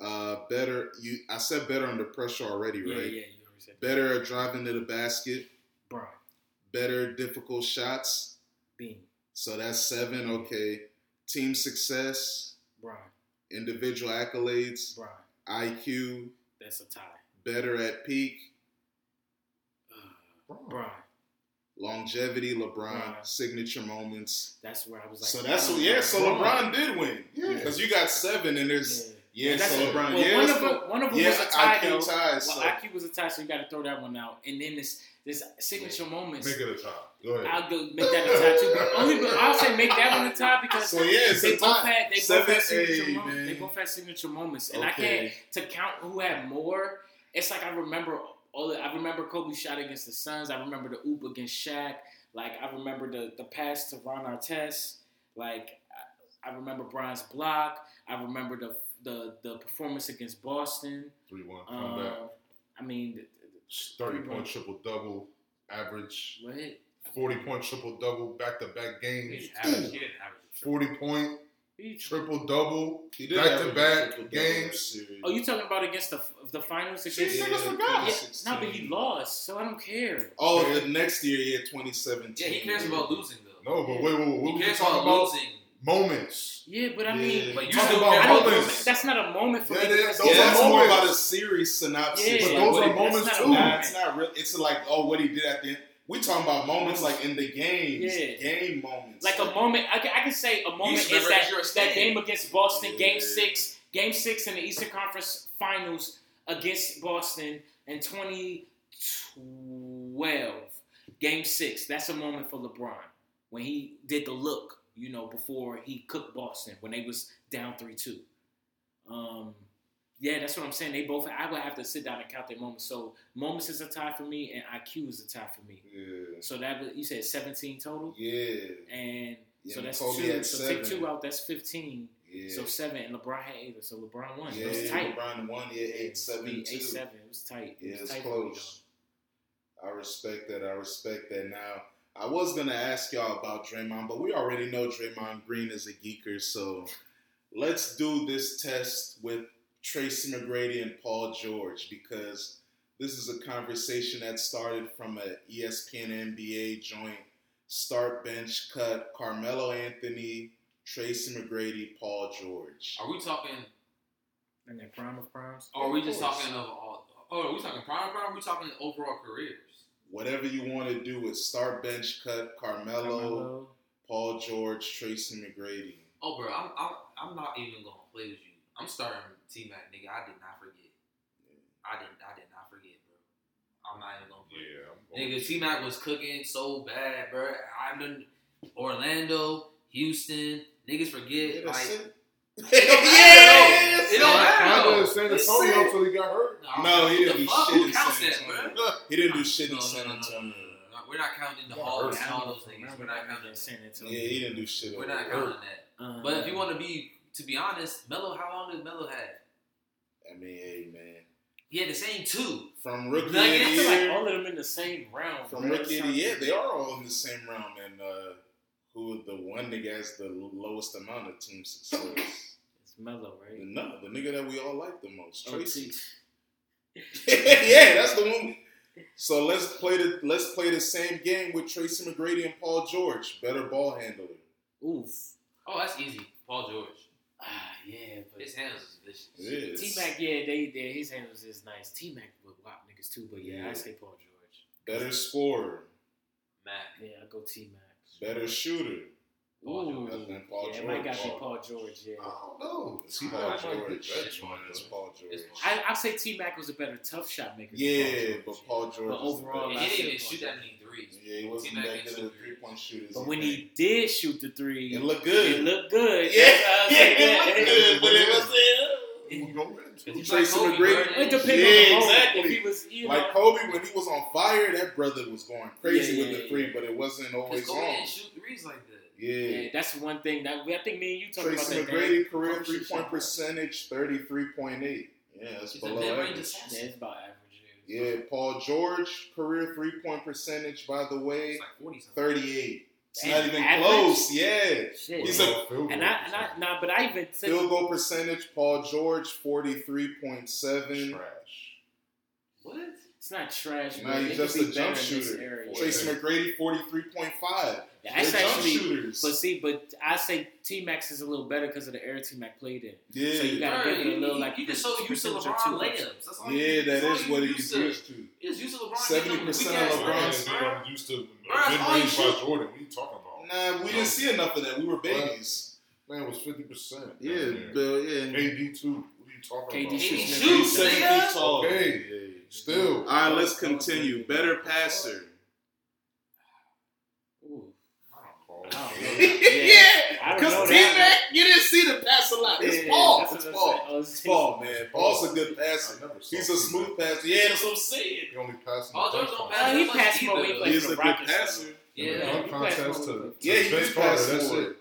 Uh, better. You. I said better under pressure already, right? yeah, yeah, you already said that. Better at driving to the basket. Bron. Better difficult shots. Bean. So that's seven. Okay. Team success. Bron. Individual accolades. Bron. IQ. That's a tie. Better at peak. Uh, Bron. Longevity. LeBron. Right. Signature moments. That's where I was like. so that's what. Yeah. So LeBron did win. Yeah. Because you got seven, and there's Yeah. Yeah. That's so it. LeBron. Well, yeah. one let's of go- them, one of them yeah, was a tie IQ though. ties. Well, so. IQ was a tie, so you got to throw that one out. And then this this signature moments. Make it a tie. Go ahead. I'll go make that a tie too. But only but I'll say make that one a tie because So yeah, they both tie. had they both had signature eight, moments. They both had signature moments, and I can't to count who had more. It's like I remember all. The, I remember Kobe shot against the Suns. I remember the oop against Shaq. Like I remember the the pass to Ron Artest. Like I, I remember Bron's block. I remember the the the performance against Boston. 3 1 Um, comeback. I mean, th- 30 three-one. point triple double average. what? 40 point triple double back to back games. didn't average. He didn't average. 40 point triple double. back to back games. series. Oh, you talking about against the the finals See, against? niggas forgot. Yeah, no, but he lost, so I don't care. Oh, the next year, yeah, 2017. Yeah, he cares about losing though. No, but wait, wait, wait. What He was you cares about about? losing. Moments. Yeah, but I Yeah. mean, But you Talk about care moments. about that's not a moment for Yeah, me. it is. because Those Yeah, are that's more moments. about a series synopsis. Yeah, But Like, those what are he- moments not too. Nah, it's not real. It's like, oh, what he did at the end. We talking about moments like in the games, Yeah. game moments. like a moment. I can, I can say a moment is that that you're a that game against Boston, Game Six, Game Six in the Eastern Conference Finals against Boston in 2012. Game Six. That's a moment for LeBron when he did the look. You know, before he cooked Boston when they was down three two. Um, yeah, that's what I'm saying. They both. I would have to sit down and count their moments. So moments is a tie for me, and IQ is a tie for me. Yeah. So that was- you said 17 total, Yeah. and Yeah, so that's two. So take two out. That's 15. Yeah. So seven, and LeBron had eight. So LeBron won. yeah, it was tight. LeBron won. Yeah, eight seven Eight, eight seven. It was tight. It Yeah, was it's tight close. I respect that. I respect that. Now, I was gonna ask y'all about Draymond, but we already know Draymond Green is a geeker. So let's do this test with Tracy McGrady and Paul George because this is a conversation that started from a E ESPN NBA joint. Start bench cut. Carmelo Anthony, Tracy McGrady, Paul George. Are we talking? in And that prime of primes. Or are we just talking of all? Oh, are we talking prime prime? Are we talking overall careers? Whatever you want to do with start bench cut. Carmelo Carmelo. Paul George, Tracy McGrady. Oh, bro, I'm I'm, I'm not even gonna play with you. I'm starting T Mac, nigga. I did not forget. I didn't. I did not forget, bro. I'm not even gonna play. Yeah. Nigga, T Mac was cooking so bad, bro. I'm been Orlando, Houston. Niggas forget Yeah, like it. It don't matter. though. It don't matter. Kinda in San It's Antonio until he got hurt. No, he didn't do shit in counts San that. Antonio. He didn't do shit in San Antonio. no, no. We're not counting the Yeah, Hawks and all those things. We're not counting that. San Antonio. Yeah, he didn't do shit. We're not counting that. Uh, But if you want to be, to be honest, Melo, how long did Melo have? I mean, hey man, He had the same two. from rookie Like, of I the feel like all of them in the same round. from bro. rookie of the year, they are all in the same round. And uh, who the one that has the lowest amount of team success? It's Melo, right? no, the nigga that we all like the most, Oh, Tracy. T- yeah, that's the one. So let's play the let's play the same game with Tracy McGrady and Paul George. Better ball handler. Oof. Oh, that's easy. Paul George. Ah, yeah, but His hands is vicious. It is. T Mac, yeah, they, they his handles is nice. T Mac would whop niggas too, but yeah, Yeah. I say Paul George. Better scorer. Mac. Yeah, I go T Mac. Better shooter. Paul Ooh, George. Then Paul yeah, it might George. got to be Paul George. Yeah, I don't know. It's He Paul might George. get It's one, It's. Paul George. It's- I I say T Mac was a better tough shot maker. than Yeah, Paul but George, Paul yeah. George. But overall, And he didn't even shoot that many threes. Yeah, he wasn't T-Mac that good shoot at three point shooters. But when he did shoot the three, it looked good. It looked good. Yeah, That's how I say yeah, it looked good, but it was Who go in? Because he's Tracy like Kobe, McGrady. bro, It depends Yeah, on the moment. exactly. If he was, you like know, Kobe when he was on fire, that brother was going crazy Yeah, with the three, yeah. but it wasn't always Kobe on. didn't shoot threes like that. Yeah. yeah, that's one thing that I think me and you talked Tracy about that. McGrady Dan. career three point percentage thirty three point eight. Yeah, that's He's a below average. assassin. Yeah, it's about average. Yeah. Yeah, Paul George career three point percentage by the way like 40 thirty eight. It's Damn, not even average? close. Yeah. Shit. He's a- about and I, and I, nah, but I even said, Field goal percentage, Paul George forty three point seven. Trash. What? it's not trash. Nah, but he's just could a jump better in this shooter. area. Tracy McGrady forty three point five. Yeah, They're That's jump actually, shooters. but see, but I say T Mac's is a little better because of the era T Mac played in. yeah. So you got- Gotta Bro, give it a little, like, you just so used to percentage LeBron two. layups. That's all yeah, you, that's all is you what used he's used to. You just used to LeBron. 70% of weak-ass LeBron's- layups, They bro. got used to that's all you mid-range by shoot. Jordan. What are you talking about? Nah, we didn't see enough of that. We were babies. Man, it was 50%. Yeah, man. Bill. Yeah. KD, too. What are you talking KD about? shoots He in shoots, Seven feet tall. Okay. Yeah, yeah. Still. All right, let's continue. Better passer. Ooh. Oh, I don't know. Yeah, because T. Mac, you didn't see the pass a lot. It's Yeah, Paul. that's It's Paul. Oh, It's Paul, man. Paul's a good passer. I never saw He's a T-Mac. smooth passer. Yeah, that's what I'm saying. He only passed Paul the George dunk don't contest. Uh, he much passed more he played He's a good passer. Yeah. the dunk he passed contest more to, Yeah, he Vince did pass that's more. it.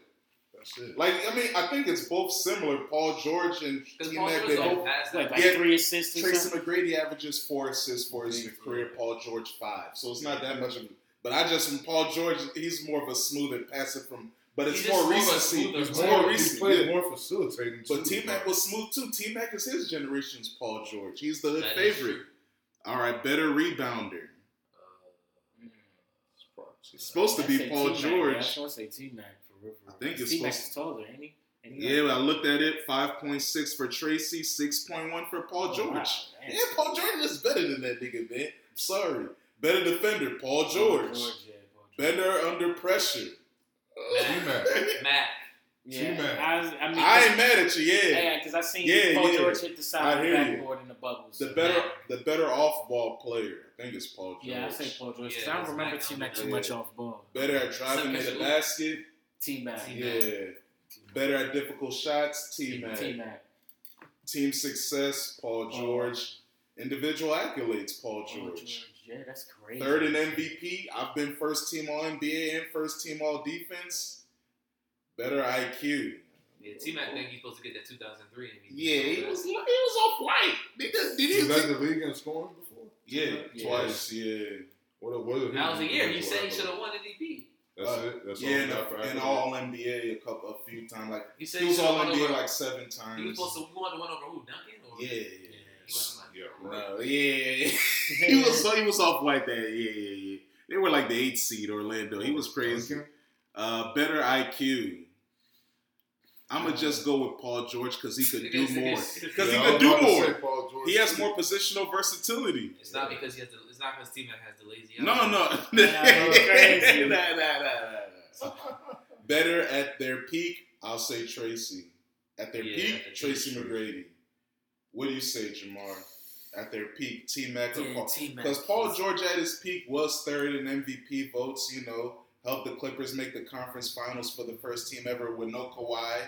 That's it. Like, I mean, I think it's both similar. Paul George and T Mac, George they both. Like, like Yeah. three assists Tracy. McGrady averages four assists for his career. Paul George five, so it's not that much of. But I just from Paul George, he's more of a smooth and passer from. But it's He's more just more of a recency. It's He's more more, he recent. played yeah. more facilitating, But too, T Mac was smooth too. T Mac is his generation's Paul George. He's the hood That is favorite. All right, better rebounder. Uh, It's probably T-Mac. It's supposed to be say Paul T-Mac, yeah, I George. was gonna say T Mac for real. I think it's T Mac supposed- is taller, ain't he? Ain't he Yeah, like- I looked at it. Five point six for Tracy, six point one for Paul Oh, George. wow. Yeah, Paul George is better than that nigga, man. I'm sorry. Better defender, Paul George. yeah, Paul George. Better under pressure. T-Mac. Mac. Yeah, T-Mac. I, I mean, I ain't mad at you, yeah. yeah, because I seen Yeah, Paul yeah. George hit the I side of the hear you. backboard in the bubbles. The so- better, the better off-ball player. I think it's Paul George. Yeah, I say Paul George because Yeah, I don't remember Mac T Mac too Yeah. much off ball. Better at driving to the basket. T Mac, T-Mac. Yeah. Better at difficult shots. T Mac. T Mac, Team success. Paul George. Individual accolades. Paul George. Yeah, that's crazy. Third in MVP. I've been first team All NBA and first team All Defense. Better IQ. Yeah, T Mac think he's supposed to get that 2003 MVP. Yeah, he was he was off white. Nigga, did Was that the league in scoring before? Yeah, Yeah. twice. Yeah, What, what did That was a year. He said he should have won MVP. That's Uh, it? That's yeah, all and, he got for and accolades? All NBA a couple, a few times. Like He said he he, was All won NBA over. like seven times. he was supposed to won the one over who? Duncan? Or? Yeah, Yeah, yeah. he wasn't like- Yeah, right. No, yeah, he was so he was off white that. Yeah, yeah, yeah. They were like the eighth seed Orlando. He was crazy. Uh, better IQ. I'm gonna just go with Paul George because he could do more. Because Yeah, he could do more. say Paul George He has more positional versatility. It's not because he has the. It's not because T Mac has the lazy. No, eye. no, Nah, nah, nah, nah, nah, nah. Better at their peak, I'll say Tracy. At their Yeah, peak, Tracy. McGrady. What do you say, Jamar? At their peak, T Mac or Yeah, Paul? Because Paul George at his peak was third in MVP votes. You know, helped the Clippers make the conference finals for the first team ever with no Kawhi.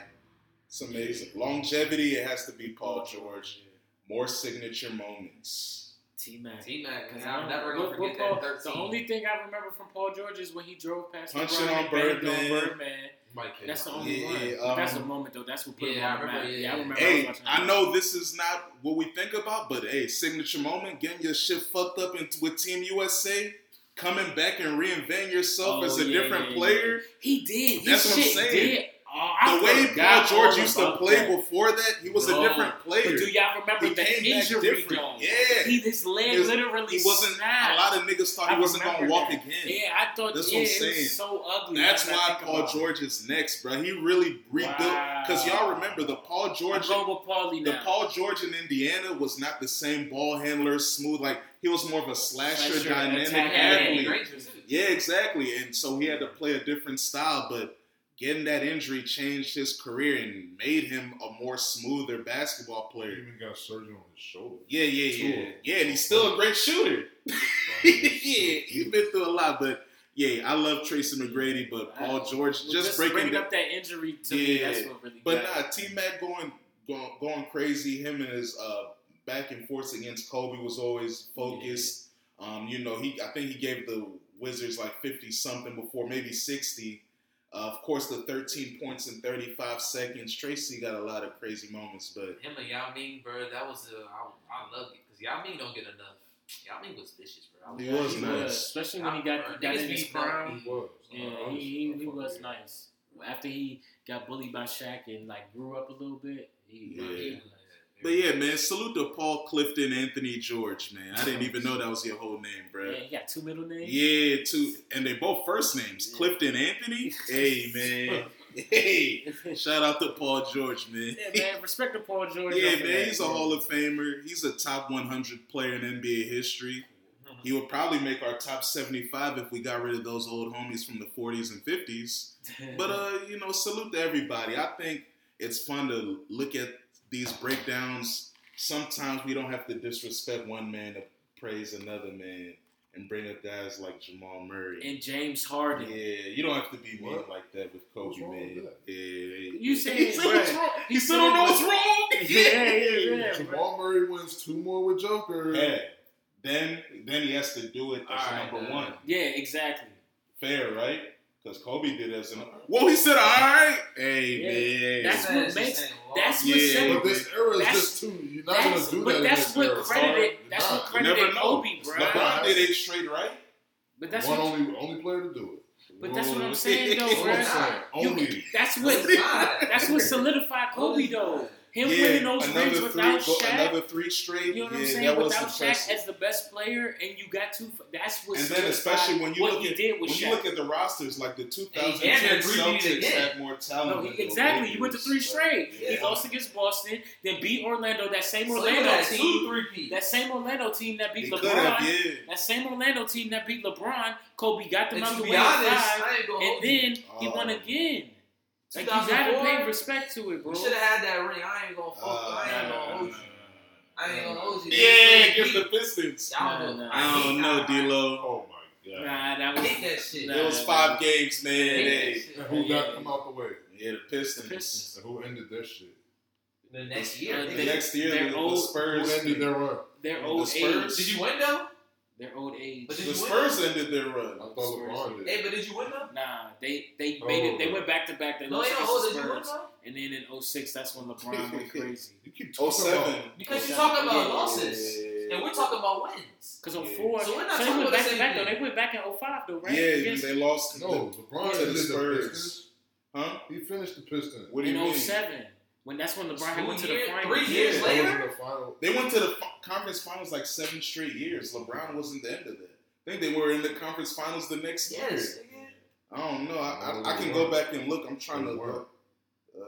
It's amazing. Longevity, it has to be Paul George. More signature moments. T Mac. T Mac, Because I'm I'm never gonna forget what that. Paul- 13. The only thing I remember from Paul George is when he drove past Punching on and banged Birdman. Birdman. Mike K. That's the only Yeah, one. yeah, But that's a um, moment though. That's what put yeah, him I on the remember, map. yeah, Yeah, I remember. Hey, was watching I know this is not what we think about, but hey, signature moment, getting your shit fucked up in, with Team USA, coming back and reinventing yourself Oh, as a yeah, different yeah, player. He did. His That's what I'm saying. Did. Oh, The way Paul George used to play that. before that, he was Bro, a different player. But do y'all remember He the injury though? Yeah. He his leg His- literally he wasn't. snapped. A lot of niggas thought I he wasn't gonna walk that. again. Yeah, I thought That's yeah, what I'm saying. so ugly. That's now that I why Paul. George is next, bro. He really rebuilt because Wow. y'all remember the Paul George. going with Paulie The. Paul George in Indiana was not the same ball handler, smooth. Like he was more of a slasher, Slasher, dynamic attack, Yeah, Danny athlete. Yeah, exactly. And so he had to play a different style, but getting that injury changed his career and made him a more smoother basketball player. He player. even got surgery on his shoulder. Yeah, yeah, yeah. Yeah, and he's still a great shooter. yeah, he's been through a lot, but yeah, I love Tracy McGrady, but Paul George Well, just, breaking bringing the, up that injury to me. Yeah. That's what really. But got nah, T Mac going, going going crazy. Him and his uh, back and forth against Kobe was always focused. Um, you know, he I think he gave the Wizards like fifty something before, maybe sixty. Uh, of course, the thirteen points in thirty five seconds. Tracy got a lot of crazy moments, but Him and Yao Ming, bro, that was a, I, I love it because Yao Ming don't get enough. Yao Ming was vicious, bro. I He love was it. Nice. was, especially when he Bro, got got in his be prime. He was. Yeah, I he, was- he, he was nice. After he got bullied by Shaq and like grew up a little bit, he, Yeah. He was- but yeah, man. Salute to Paul Clifton Anthony George, man. I didn't even know that was your whole name, bro. yeah, he got two middle names. Yeah, two, and they both first names, Yeah. Clifton Anthony. Hey, man. Hey, shout out to Paul George, man. Yeah, man. Respect to Paul George. Yeah, man, that, he's a. Hall of Famer. He's a top 100 player in NBA history. He would probably make our top 75 if we got rid of those old homies from the 40s and 50s. But uh, you know, salute to everybody. I think it's fun to look at these breakdowns. Sometimes we don't have to disrespect one man to praise another man and bring up guys like Jamal Murray. and James Harden. Yeah, you don't have to be mean like that with What's Kobe, wrong man. with that? Yeah, You saying, he still, bruh, what's wrong? He he still don't know what's said- wrong. Yeah, yeah, yeah. Jamal Murray wins two more with Joker. Hey, then then he has to do it as All right, number then. one. Uh, yeah, exactly. Fair, right? Because Kobe did as an. Whoa, he said, "All right, hey That's man." what makes- saying, that's oh, what Yeah. separates- But this era is That's- just too. You're not gonna do but that. that's in this what era. credited. That's what not. You never credited. Kobe, bro. LeBron did eight straight, right? But that's one what. only only player to do it. But that's what I'm saying, though, That's bro. Only. That's what. That's what solidified Kobe, though. Him Yeah, winning those another rings three, without go- Shaq. another three straight. You know what I'm saying? that was Without Shaq impressive. as the best player, and you got two. That's what. And then, especially when you what look he at did when Shaq. you look at the rosters, like the 2010 And Celtics had more talent. no, he, exactly. He went to three but- straight. He lost against Boston, then beat Orlando. That same So you Orlando had team. two That same Orlando team that beat He could LeBron. have, yeah. That same Orlando team that beat LeBron. Kobe got them And out to the be way honest, five, I ain't gonna and then he Oh. won again. Like you gotta pay respect to it, bro. We should have had that ring. I ain't gonna fuck. Uh, I ain't nah, gonna hold you. I ain't gonna hold you. Yeah, against the Pistons. I don't Nah, know. nah. I don't know, D'Lo. Oh my god. Nah, that I was hate that shit. Nah. It was five games, man. Hey. And who got come out the way? Yeah, the Pistons. The Pistons. And who ended their shit? The next year. Uh. The next year, They're the, the old- Who Spurs. ended their run? their The old Spurs. age. Did you win though? Their old age. But did The you win? Spurs ended their run. I run. thought LeBron did. Hey, but did you win though? Nah, they they Oh. made it. They oh. went back to back. They No, lost ain't no against hold. the Did you win Spurs, and then in 06, that's when LeBron went crazy. You keep Oh talking about. Because you're talking about Yeah. losses, and we're talking about wins. Because Yeah. 04, So we're not so they talking went about back the to back same though. thing. They went back in 05 though, right? Yeah, Against- they lost. No, LeBron To the ended the Spurs. Huh? He finished the Pistons. What do you in mean? 07. When that's when LeBron had went to the Two finals. three years Yeah. Later? the final. They went to the conference finals like seven straight years. LeBron wasn't the end of that. I think they were in the conference finals the next Yes. year. nigga. I don't know. I, I, I can go back and look. I'm trying to weren't. look.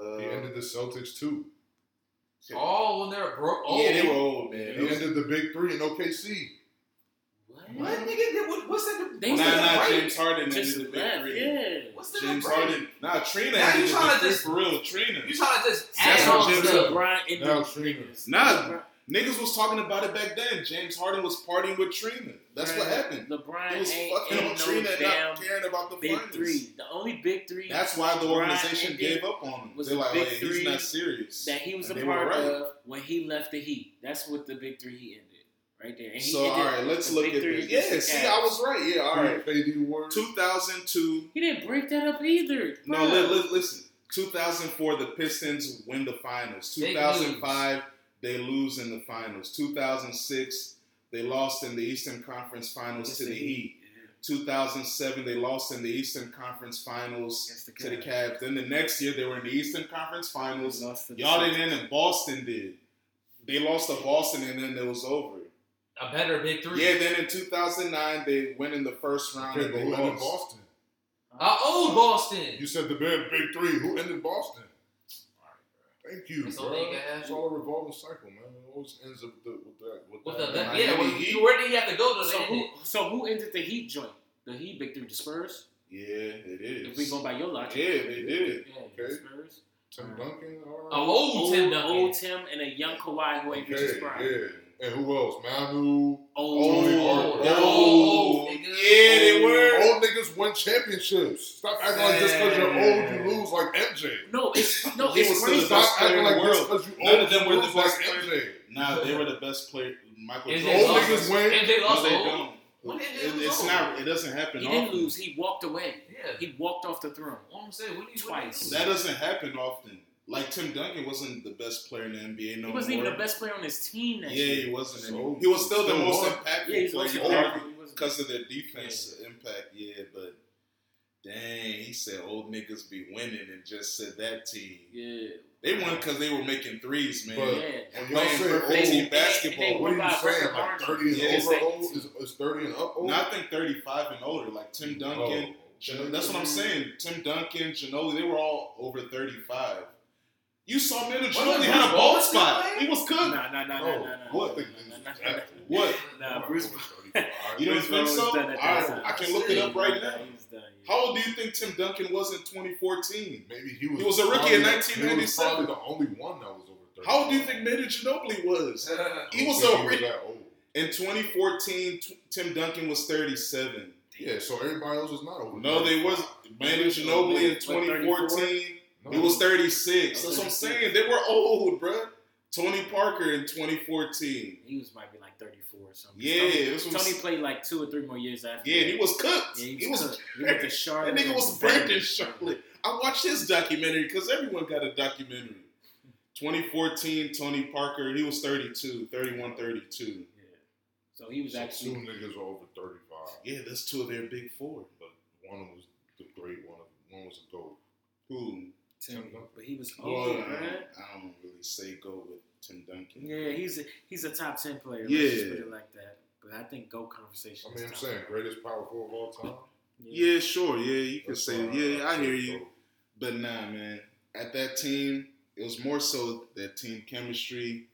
Uh, He ended the Celtics too. Oh, when they're broke. Oh, yeah, they were old, man. He ended the big three in OKC. What? What nigga? What, what's in the? They what's nah, in the nah, break? James Harden Just ended the big three. yeah. What's in James break? Harden. Nah, Trina Now ended you the tryna big three just- for real. Trina. You trying to just add on Jim to said- it? LeBron ended Now Trina. niggas. Nah, Niggas was talking about it back then. James Harden was partying with Trina. That's what happened. LeBron He was ain't, fucking ain't on no Trina, damn not caring about the big finals. three. The only big three That's why the organization gave up on him. was They're like, big hey, he's not serious. that he was And a part right. of when he left the Heat. That's what the big three he ended right there. And he So ended all right, let's look at this. Yeah, see, Cavs. I was right. Yeah, all right. KD Warriors. 2002. He didn't break that up either. No, li- li- listen. 2004, the Pistons win the finals. 2005, they lose in the finals. 2006, they lost in the Eastern Conference Finals Against to the Heat. 2007, they lost in the Eastern Conference Finals Against the to the Cavs. Cavs. Then the next year, they were in the Eastern Conference Finals. Lost to the Y'all didn't, and Boston did. They lost to Boston, and then it was over. A better big three. Yeah, then in 2009, they went in the first round. Okay, and they who ended. Boston? Our old Boston. You said the big big three. Who ended Boston? Thank you, That's bro. all they got. It's all a revolving cycle, man. It always ends up with, the, with that. With, With that. the Miami yeah, well, Heat. you, where did he have to go to So who, so who ended the Heat joint? The Heat big three, the Spurs. Yeah, it is. If we go by your logic, Yeah, they did. Yeah, Okay. the Spurs. Tim Duncan. All right. Oh, a old Tim Duncan. old Tim, and a young Kawhi who ain't reached his okay, prime. yeah. And who else? Manu. Oh, old, Tony Oh, Parker. they're Oh, old, yeah, they were. Old niggas win championships. Stop acting like just because you're old you lose like MJ. No, it's no, He it's was crazy. the best Stop player acting in like the just world. because you None old of them you were the lose like best player. MJ. Nah, they were the best player. Michael Jordan. Old niggas win. MJ No, they don't. When It- it's old? not. It doesn't happen. He didn't often. lose. He walked away. Yeah. He walked off the throne. What I'm saying, when do you Twice. That doesn't happen often. Like Tim Duncan wasn't the best player in the NBA. No he wasn't more. even the best player on his team that Yeah, year. he wasn't. So, he was still the most impactful Yeah, he's player. also old. He wasn't- because of their defense impact. Yeah, but dang, he said old niggas be winning and just said that team. Yeah, They won because they were making threes, man. But- yeah. When And y'all playing say perfect old, team They- basketball. they- what are you about saying? Like 30 and Yeah, over old? Is, is 30 and up old? No, I think 35 and older, like Tim oh, Duncan. Oh, Gin- That's what I'm saying. Tim Duncan, Ginobili, they were all over 35. You saw Manu Wasn't Ginobili Bruce had a bald spot. He was cooked. Nah, nah, nah, Oh, nah, nah, nah. what? nah, nah, nah, nah, nah. What? Nah, Bruce. You don't Bruce think so? was done at All that right, time. I can look it up right now. He was done, yeah. How old do you think Tim Duncan was in 2014? Maybe he was. He was a rookie in probably- 1997. He was probably the only one that was over 30. How old do you think Manu Ginobili was? He was think a rookie. In 2014, t- Tim Duncan was 37. Yeah, so everybody else was not over. No, they 35. was Manu Ginobili in What, 2014. No. He was 36. Oh, That's what I'm saying. They were old, bruh. Tony Parker in 2014. He was might be like 34 or something. Yeah, Tony, this was- Tony played like two or three more years after. Yeah, that. he was cooked. Yeah, he was. cooked. He went to that nigga was Vegas. Brandon Charlotte. I watched his documentary because everyone got a documentary. 2014, Tony Parker. He was 32, 31, 32. Yeah. So he was So actually two niggas are over 35. Yeah, that's two of their big four. But one of them was the great one. One was a goat. Who? Tim, but he was Well, old, I, man. I don't really say go with Tim Duncan. Yeah, he's a, he's a top ten player. Yeah. Let's just put it like that. But I think go conversation. I is mean, I'm top saying greatest power forward of all time. Yeah, sure. Yeah, you could say. Yeah, I say hear you. GOAT. But nah, man. At that team, it was more so that team chemistry.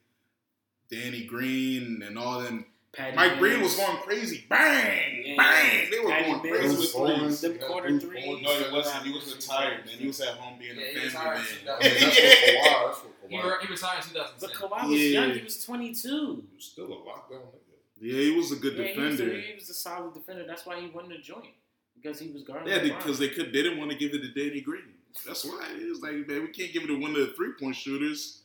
Danny Green and all them. Patty Mike Green was going crazy. Bang, Yeah. Bang. They were Patty going crazy with Bruce Bowen. threes. Them Yeah, quarter Bruce threes. Bowen. No, he wasn't. He was retired, man. He was at home being Yeah, a he family man. in I mean, that's yeah. what Kawhi. That's what He, Kawhi. re- he retired in But Kawhi was Yeah. young. He was 22. He was still a lockdown nigga. Yeah, he was a good yeah, he was, a, defender. he was a solid defender. That's why he won the joint because he was guarding. Yeah, because they could. They didn't want to give it to Danny Green. That's why it was like, man, we can't give it to one of the three point shooters.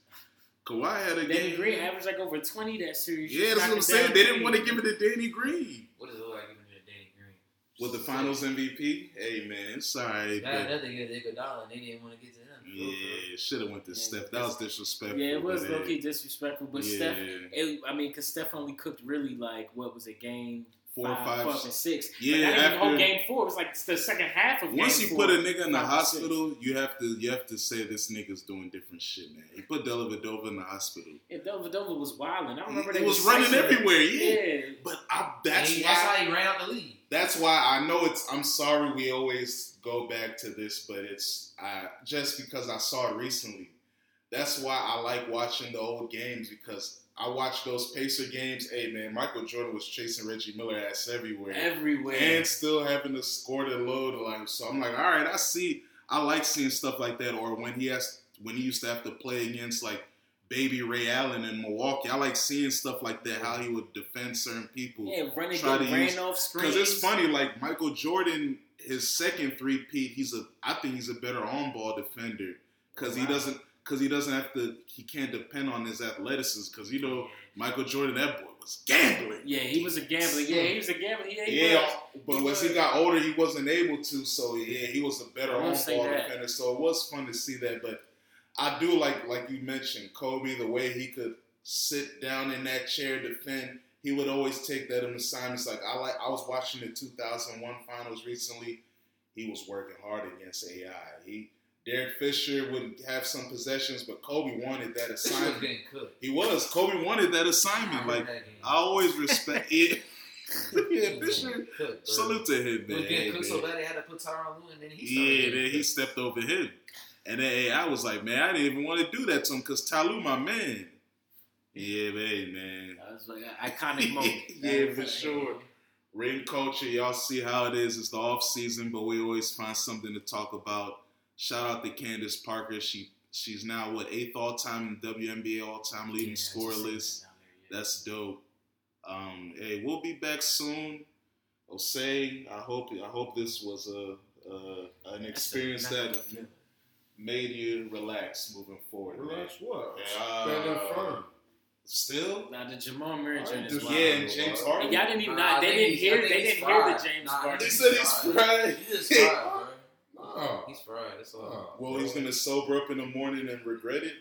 Kawhi had a Danny game. Green averaged like over 20 that series. Yeah, that's what I'm saying. down They didn't want to give it to Danny Green. What does it look like giving it to Danny Green? With the Finals MVP, hey man, sorry, That, but that they get Iguodala and they didn't want to get to him. yeah, should have went to Yeah, Steph. That was disrespectful. Yeah, it was but, low key uh, disrespectful, but yeah, Steph. It, I mean, because Steph only cooked really like what was it, game four or five, five. and six. Yeah, like, not even the whole game four. It was like the second half of Once game you four. put a nigga in the five and six. hospital, you have to you have to say this nigga's doing different shit, man. He put Dellavedova in the hospital. Yeah, Dellavedova was wilding. I He, remember he they was was running everywhere, yeah. Yeah, But I, that's And he- why that's how he ran out the league. That's why I know it's. I'm sorry we always go back to this, but it's I, just because I saw it recently. That's why I like watching the old games because I watched those Pacer games. Hey man, Michael Jordan was chasing Reggie Miller ass everywhere, everywhere. and still having to score the load. Like so, I'm like, all right, I see. I like seeing stuff like that, or when he has when he used to have to play against like baby Ray Allen in Milwaukee. I like seeing stuff like that. How he would defend certain people. Yeah, running Try to ran use- off screens. Because it's funny, like Michael Jordan, his second three peat, he's a. I think he's a better on ball defender because he doesn't. Because he doesn't have to. He can't depend on his athleticism. Because you know Michael Jordan, that boy was gambling. Yeah, he was a gambler. Yeah, he was a gambler. Yeah, he Yeah, was. but as he got older, he wasn't able to. So yeah, he was a better on ball defender. So it was fun to see that. But I do like, like you mentioned, Kobe, the way he could sit down in that chair, defend. He would always take that in assignments. Like I like, I was watching the 2001 finals recently. He was working hard against AI. He Derek Fisher would have some possessions, but Kobe wanted that assignment. He was. Kobe wanted that assignment. Like that. I always respect it. yeah, Fisher. Salute to him, man. was getting Hey, cooked so bad they had to put Tyronn Lue and then he Yeah, then he stepped over him. And then hey, I was like, man, I didn't even want to do that to him because Talu, my man. Yeah, man, man. That was like an iconic moment. Yeah, for sure. Ring culture, y'all see how it is. It's the off season, but we always find something to talk about. Shout out to Candace Parker. She she's now what eighth all time in WNBA all time leading Yeah, I scorer that list. yeah. That's dope. Um, hey, we'll be back soon. Osei, I hope I hope this was a, a an experience that. Made you relax moving forward. man. Relax what? Yeah, Standing uh, firm. Still, Now the Jamal Murray I joint is wild. yeah, and James Harden. Y'all didn't even. Nah, I they didn't he's- hear. They didn't hear the James Nah, Harden. He said he's fried. He's fried, bro. Nah. He's fried. That's all. Nah. Well, he's gonna sober up in the morning and regret it.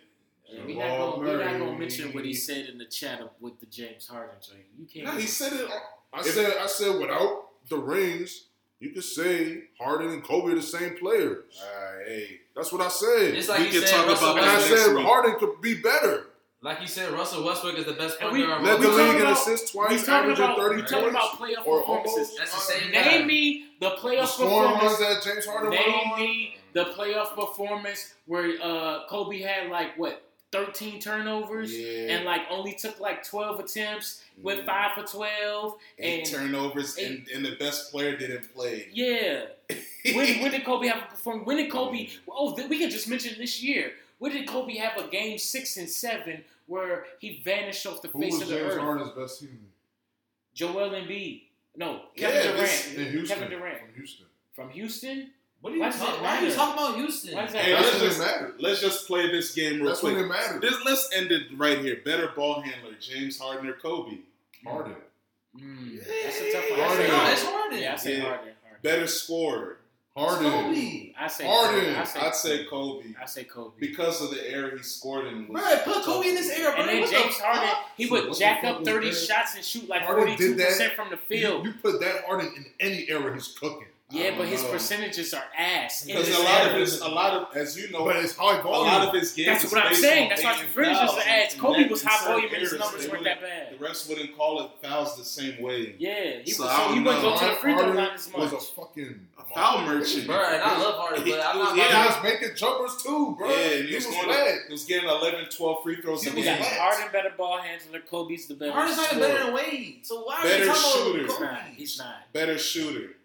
Yeah, we not Jamal gonna, we not gonna mention what he said in the chat of- with the James Harden joint. You can't. No, he said it. I said, I said, without the rings, you could say Harden and Kobe are the same players. All right, hey, That's what I said. Just like We you can said, talk Russell about and I that Westbrook. next said week. Harden could be better. Like you said, Russell Westbrook is the best And point guard. Led the all we league time. in assists twice, talking averaging about 30 we talking about playoff Or performances. That's the same Name guy. me the The playoff scoring runs performance. that James Harden Name on. me the playoff performance where uh, Kobe had like what 13 turnovers yeah, and like only took like 12 attempts with Mm. five for 12. eight and- turnovers, eight- and, and the best player didn't play. Yeah. When, when did Kobe have a performance? When did Kobe? Oh, we can just mention this year. When did Kobe have a game six and seven where he vanished off the Who face was of the James earth? Harden's best season? Joel Embiid. No, Kevin this- Durant. In Houston. Kevin Durant From Houston. from Houston. What are you Why talking? Why are you talking about Houston? Why is that? Hey, That's let's when just mattered. let's just play this game real That's quick. when it mattered. This, let's end it right here. Better ball handler, James Harden or Kobe? Harden. Mm, that's a tough one. I Harden. No, it's Harden. Yeah, I say Yeah. Harden. Harden. Better scorer? Harden. Kobe. I say Harden. I say, I'd say Kobe I say Kobe. because of the era he scored in. was- Bro, put Kobe in this era, bro. and then What the James Harden, fuck? he would what jack up 30 that? shots and shoot like Harden 42% from the You, field. you put that Harden in any era, he's cooking. Yeah, but his know. percentages are ass. Because a lot era. of his, a lot of, as you know, But it's high a volume. lot of his games. That's what I'm saying. That's why making the percentages fouls, are ass. Kobe was in high certain volume and his numbers weren't that bad. The refs wouldn't call it fouls the same way. Yeah, he So was. So he don't wouldn't go to the free throw line as much. was a fucking A foul merchant. Bro, and I love Harden, but I'm not. Yeah. He was making jumpers too, bro. Yeah, and he he was, was going he was getting 11, 12 free throws He a was game. wet. Harden better ball handler. Kobe's the better. Harden's not better than Wade. So why Better are you talking shooter. about Kobe? He's not. Better shooter.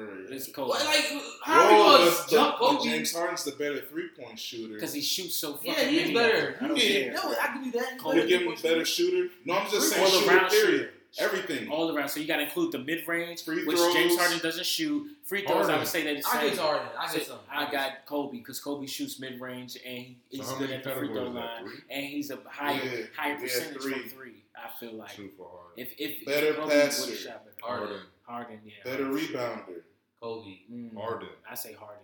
Is for It's Kobe. What, like, how are Whoa, going but- to jump but Kobe? James Harden's the better three point shooter. Because he shoots so fucking Yeah, he's better. of them. I don't Yeah. No, I give you that. He's Kobe You better give than him Kobe. better shooter? No, I'm just saying All shooter. around Period. shooter. Everything. All around. So you got to include the mid range, Free which throws. James Harden doesn't shoot. Free throws, I Harden. would say they're I get Harden. I So get some. I got Kobe because Kobe shoots mid range and he- So he's how good at the free throw categories is that? line, and he's a higher Yeah, higher yeah, percentage three. from three. I feel like Two for Harden. if if Better if Kobe passer. shot better. Harden. Harden, yeah. Better rebounder. Kobe. Mm, Harden. I say Harden.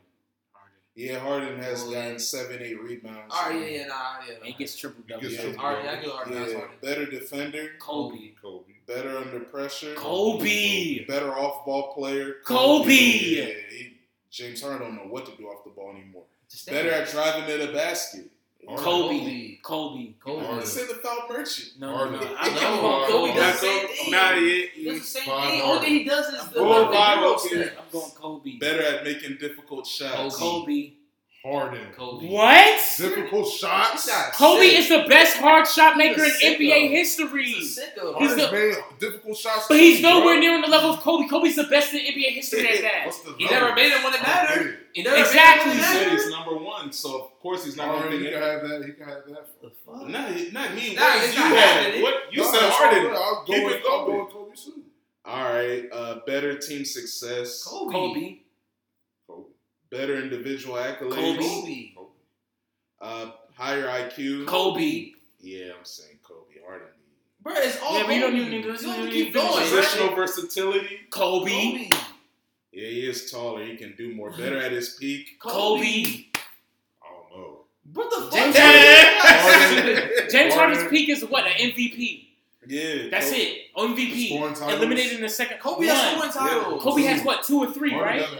Harden. Yeah, Harden has Well, gotten seven, eight rebounds. All right, yeah, yeah, nah, yeah. And he gets triple double. gets Yeah. triple Harden, I give Harden. Yeah, Harden. better defender. Kobe. Kobe. Better under pressure. Kobe. Better off ball player. Kobe. Yeah, he, James Harden don't know what to do off the ball anymore. Just Better at driving to the basket. Harden. Kobe. Kobe. Kobe. Harden. Say the foul merchant. No, no, no. I'm, No, I'm Kobe Kobe. does the same thing. Nah, He yeah, does the same thing. Harden. Only thing he does is the, Four, the five, Euro okay. step. I'm going Kobe. better at making difficult shots. Kobe. Kobe. Harden. Kobe. What? Difficult shots. Kobe sick. is the best hard shot maker in sicko. NBA history. He's a sicko. He's the- made difficult shots. But he's too, nowhere bro. near on the level of Kobe. Kobe's the best in NBA history at that. He number? never made it when it I mattered. He never Exactly. made it when it said he's number one, so of course he's not going to he can have that. He can have that. The fuck? Not, he- not he. Nah, what you not have? happening. What you No, said Harden. I'll go Keep with it going. Kobe too. All right, uh, better team success, Kobe. Kobe. Kobe. better individual accolades, Kobe. Kobe. Kobe. uh, higher IQ. Kobe. Yeah, I'm saying Kobe. Harden. Bro, it's all Yeah, but you don't even need to listen You don't to keep the going, finish. bro. Positional versatility. Kobe. Kobe. Yeah, he is taller. He can do more. Better at his peak. Kobe. I don't know. What the fuck? James Harden. James Harden's peak is what? An MVP. Yeah, That's Kobe. it. MVP. Scoring titles. Eliminated in the second. Kobe has scoring titles. Kobe has what? Two or three, Harden right?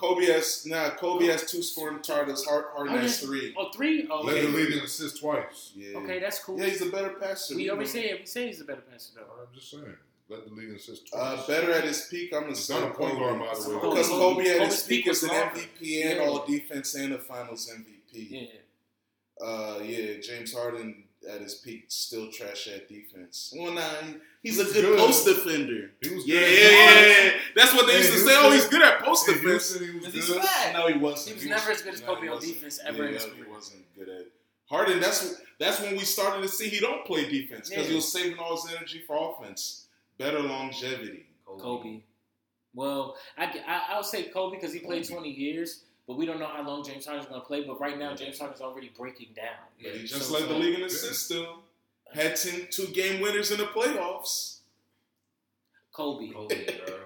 Doesn't have just one. Kobe has nah. Kobe has two scoring titles. Hard, Harden Harden has has- three. Oh, three? Oh, Led okay. the league in assists twice. Yeah. Okay, that's cool. Yeah, he's a better passer. we always say it. We say he's a better passer, though. I'm just saying. Led the league in assists twice. Uh, better at his peak. I'm gonna He's say not a point guard, by the way. Because Kobe- Kobe at Kobe's his peak peak was was an longer. MVP and Yeah. All Defense and a Finals MVP. Yeah. Uh, yeah, James Harden at his peak still trash at defense. Well, nah, he- he's a good, good. post defender. He was Yeah, good. yeah, yeah, yeah. That's what they Hey, used to say. was Oh, he's good at post In defense. He was he's good. fat. No, he wasn't. He was He never as good as Kobe he on defense ever in Yeah, his he wasn't good at Harden. That's that's when we started to see he don't play defense because Yeah. he was saving all his energy for offense. Better longevity. Kobe. Well, I, I, I'll say Kobe because he played 20 years, but we don't know how long James Harden's going to play. But right now, James Harden's already breaking down. But he Yeah, just so- led the league in assists still. Had 10 two game winners in the playoffs. Kobe. Kobe, bro.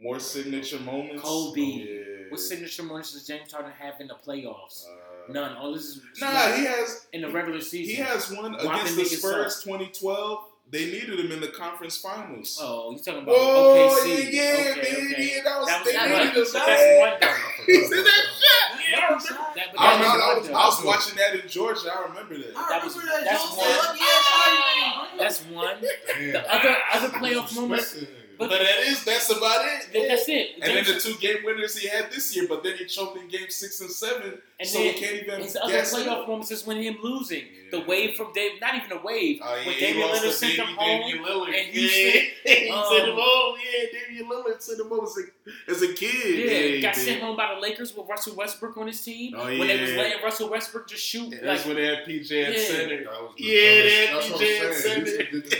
More signature moments. Kobe. Yeah. What signature moments does James Harden have in the playoffs? Uh, None. All this is Nah, he has in the regular season. he has one against the Spurs 2012. They needed him in the conference finals. Oh, you talking about Oh, OKC? yeah, yeah, okay, baby. okay. That was, That was they that needed him. That's one though. He said that shit. Yeah, That, but I, that remember, I, was was, I was watching that in Georgia. I remember that. I That was- remember that that's one. said, "Look, yeah, That's one. The other other playoff moments. Respect that But, But- that is that's about it. That- That's it. And then the two game winners he had this year, but then he choked in game six and seven, And so then he can't even His other guess it. playoff moments is when him losing. The wave from Dame, not even a wave. Oh, yeah, when he Damian Lillard sent him home. Damian Lillard. and Yeah. Houston, he um, sent him home. Yeah, Damian Lillard sent him home as a, as a kid. Yeah, he got did. sent home by the Lakers with Russell Westbrook on his team. Oh, When they was yeah. letting Russell Westbrook just shoot. Yeah, like, That's when they had PJ at Yeah. center. That was Yeah, dumbest- that That's what PJ I'm saying. said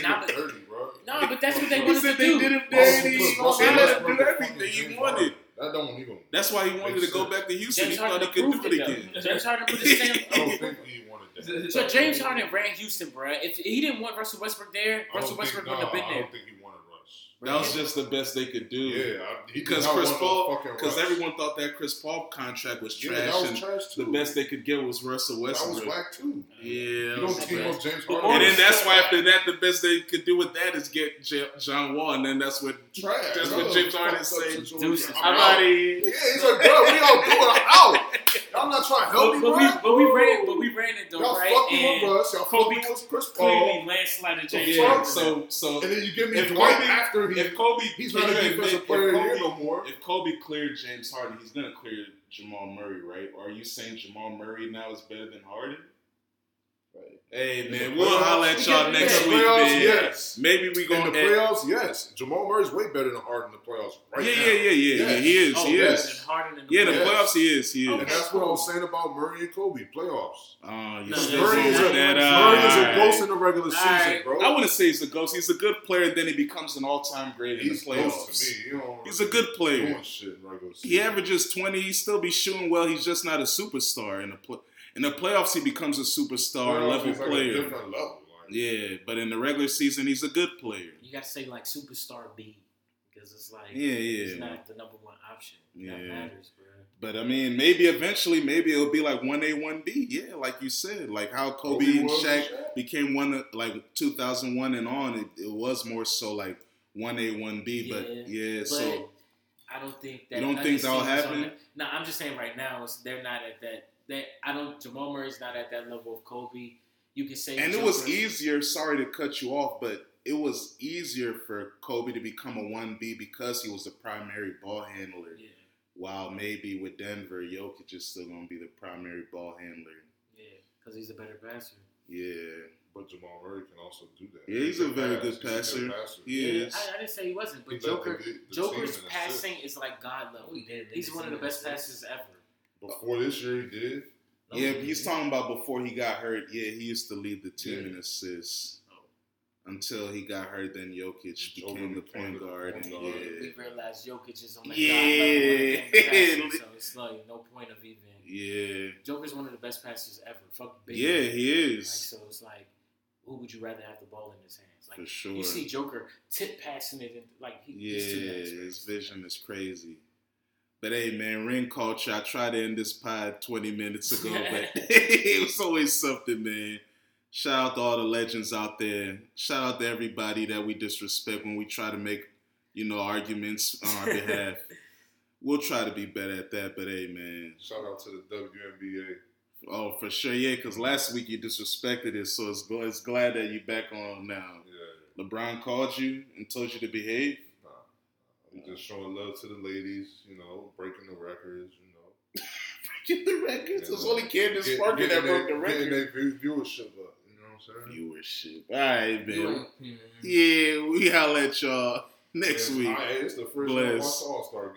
Houston it. did this Nah, but- no, but that's what they He wanted said to they do. did him Why would dirty. you put They let him do and everything he wanted. Harden? That don't even. That's why he wanted to Makes go back to Houston. James he thought he could do it it, again. James Harden put his stamp. I don't think he wanted that. So James Harden ran Houston, bro. If he didn't want Russell Westbrook there, Russell Westbrook think, wouldn't have nah, been I there. don't think he wanted Russ. That was just the best they could do. Yeah, Because Chris Paul, because everyone thought that Chris Paul contract was Yeah, trash, that was and trash too. the best they could get was Russell Westbrook. That was Westbrook. whack too. Yeah, You don't team up James Harden. and then that's why Trash. after that, the best they could do with that is get John Wall, and then that's what trash. that's That what was James a Harden fucked up said. situation. Deuces. I'm I'm out. out. Yeah, he's like, bro, what y'all doing? I'm out. Y'all not trying to help But, me, but bro. we but we ran but we ran it though, Y'all right? fucking And with Russ. Y'all Kobe fucking with Chris clearly Paul. landslided The James Yeah, Harden. so so And then you give me Dwight after he, if Kobe, he's not a defensive player Kobe, no more. If Kobe cleared James Harden, he's gonna clear Jamal Murray, right? Or are you saying Jamal Murray now is better than Harden? Hey man, we'll holler at y'all in next the week, playoffs, man. yes. Maybe we In gonna the playoffs, yes. Jamal Murray's way better than Harden in the playoffs right yeah, now. yeah, yeah, yeah, yeah. He is, oh, he better is. than Harden in the Yeah, the Yes. playoffs, he is, he is. And that's what I was saying about Murray and Kobe playoffs. Oh, you No, Murray is a, with that? Murray is a Alright. ghost in the regular All season, right. bro. I wouldn't say he's a ghost. He's a good player. and Then he becomes an all-time great He's in the playoffs. close to me. You He's a good player. Shit in regular season. He averages twenty. He still be shooting well. He's just not a superstar in the play. In the playoffs, he becomes a superstar Playoffs, level he's like a player. different level. Like, Yeah, but in the regular season, he's a good player. You gotta say like superstar B because it's like Yeah, he's yeah. not the number one option. That Yeah. matters, bro. But I mean, maybe eventually, maybe it'll be like one A, one B. Yeah, like you said, like how Kobe, Kobe and Shaq Shaq. became one, of- like 2001 and on. It, it was more so like one A, one B. But Yeah, yeah, But so I don't think that. You don't think of these that'll happen? that- No, I'm just saying right now they're not at that. That I don't. Jamal Murray's not at that level of Kobe. You can say, and it was Joker- easier. Sorry to cut you off, but it was easier for Kobe to become a one B because he was the primary ball handler. Yeah. while maybe with Denver, Jokic is still gonna be the primary ball handler. Yeah, because he's a better passer. Yeah, But Jamal Murray can also do that. Yeah, he's a very pass. good He's a passer. passer. He Yeah, is. I, I didn't say he wasn't, but He Joker, the- the Joker's passing is like God level. He did. He's Niggas one of the best that. passers ever. Before this year, he did. No, yeah. he He's didn't. talking about before he got hurt. Yeah, he used to lead the team Yeah. in assists Oh. until he got hurt. Then Jokic Joker became the became point guard, point and guard. yeah, We realized Jokic is on that Yeah. God level when it came to passing, so it's like no point of even. yeah, Joker's one of the best passers ever. Fuck Big yeah. Man. He Like, is so it's like, who would you rather have the ball in his hands? Like for sure. you see Joker tip passing it, and, like he, Yeah, he's too nice, his vision is crazy. But hey, man, ring culture. I tried to end this pod 20 minutes ago, but it was always something, man. Shout out to all the legends out there. Shout out to everybody that we disrespect when we try to make, you know, arguments on our behalf. We'll try to be better at that, but hey, man. Shout out to the WNBA. Oh, for sure, yeah, because last week you disrespected it, so it's, it's glad that you're back on now. Yeah. LeBron called you and told you to behave. Nah. I'm just showing love to the ladies, you know, breaking the records, you know. breaking the records. Yeah, It's only Candace Get- Parker that getting broke the their- Getting record. their view- viewership up, you know what I'm saying? Viewership. All right, You man. ain't- hmm. Yeah, we holla at y'all next Yeah, week. I- it's the first Bless. time I watched All Star game.